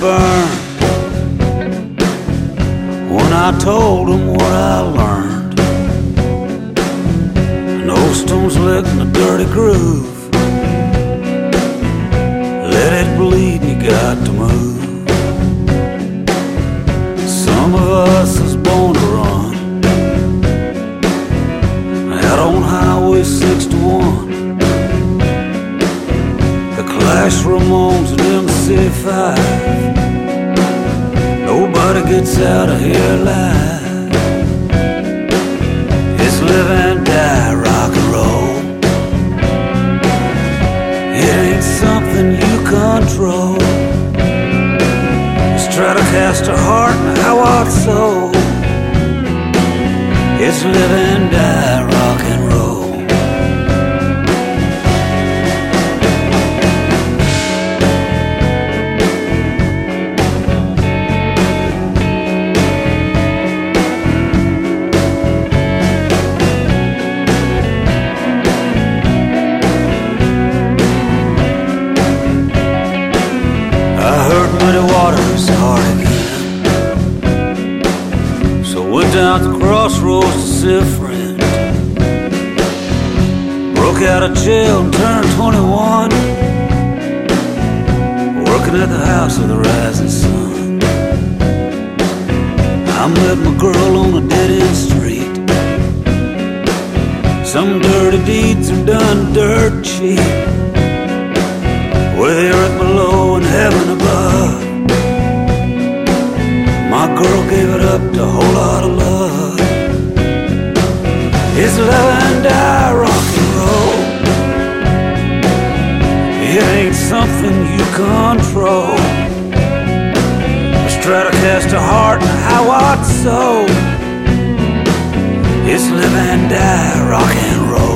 burn. Some dirty deeds are done dirt cheap. Where the earth below and heaven above. My girl gave it up to a whole lot of love. It's love and die rock and roll. It ain't something you control. A Stratocaster heart and a high watt soul. It's live and die rock and roll.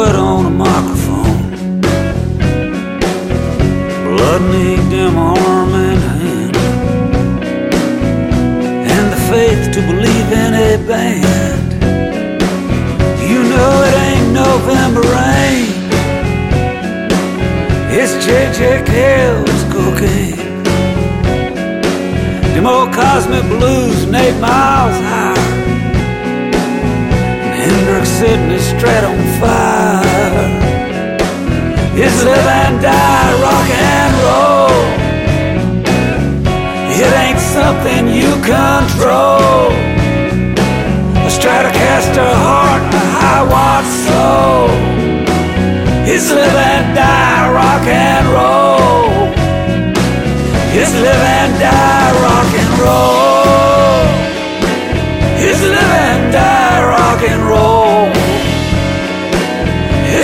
The on a microphone. Blood ink in my arm and hand. And the faith to believe in a band. You know it ain't November rain. It's J.J. Cale's cocaine. Them old cosmic blues eight miles higher. His straight on fire. It's live and die rock and roll. It ain't something you control. A Stratocaster heart a high watt soul. It's live and die rock and roll. It's live and die rock and roll. It's live and die rock and roll.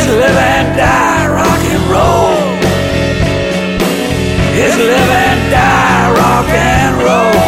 It's live and die rock and roll. It's live and die rock and roll.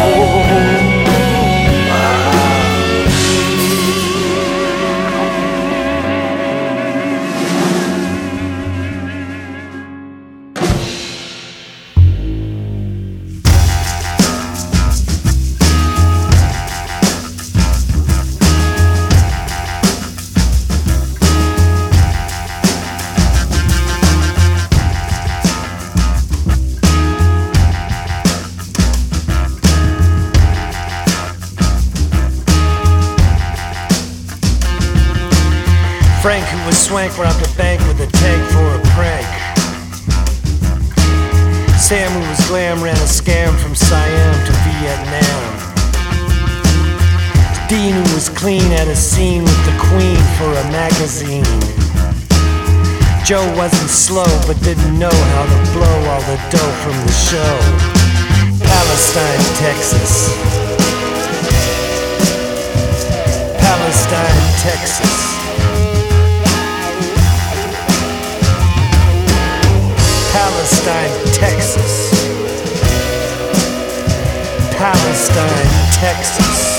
Magazine. Joe wasn't slow, but didn't know how to blow all the dough from the show. Palestine, Texas. Palestine, Texas. Palestine, Texas. Palestine, Texas.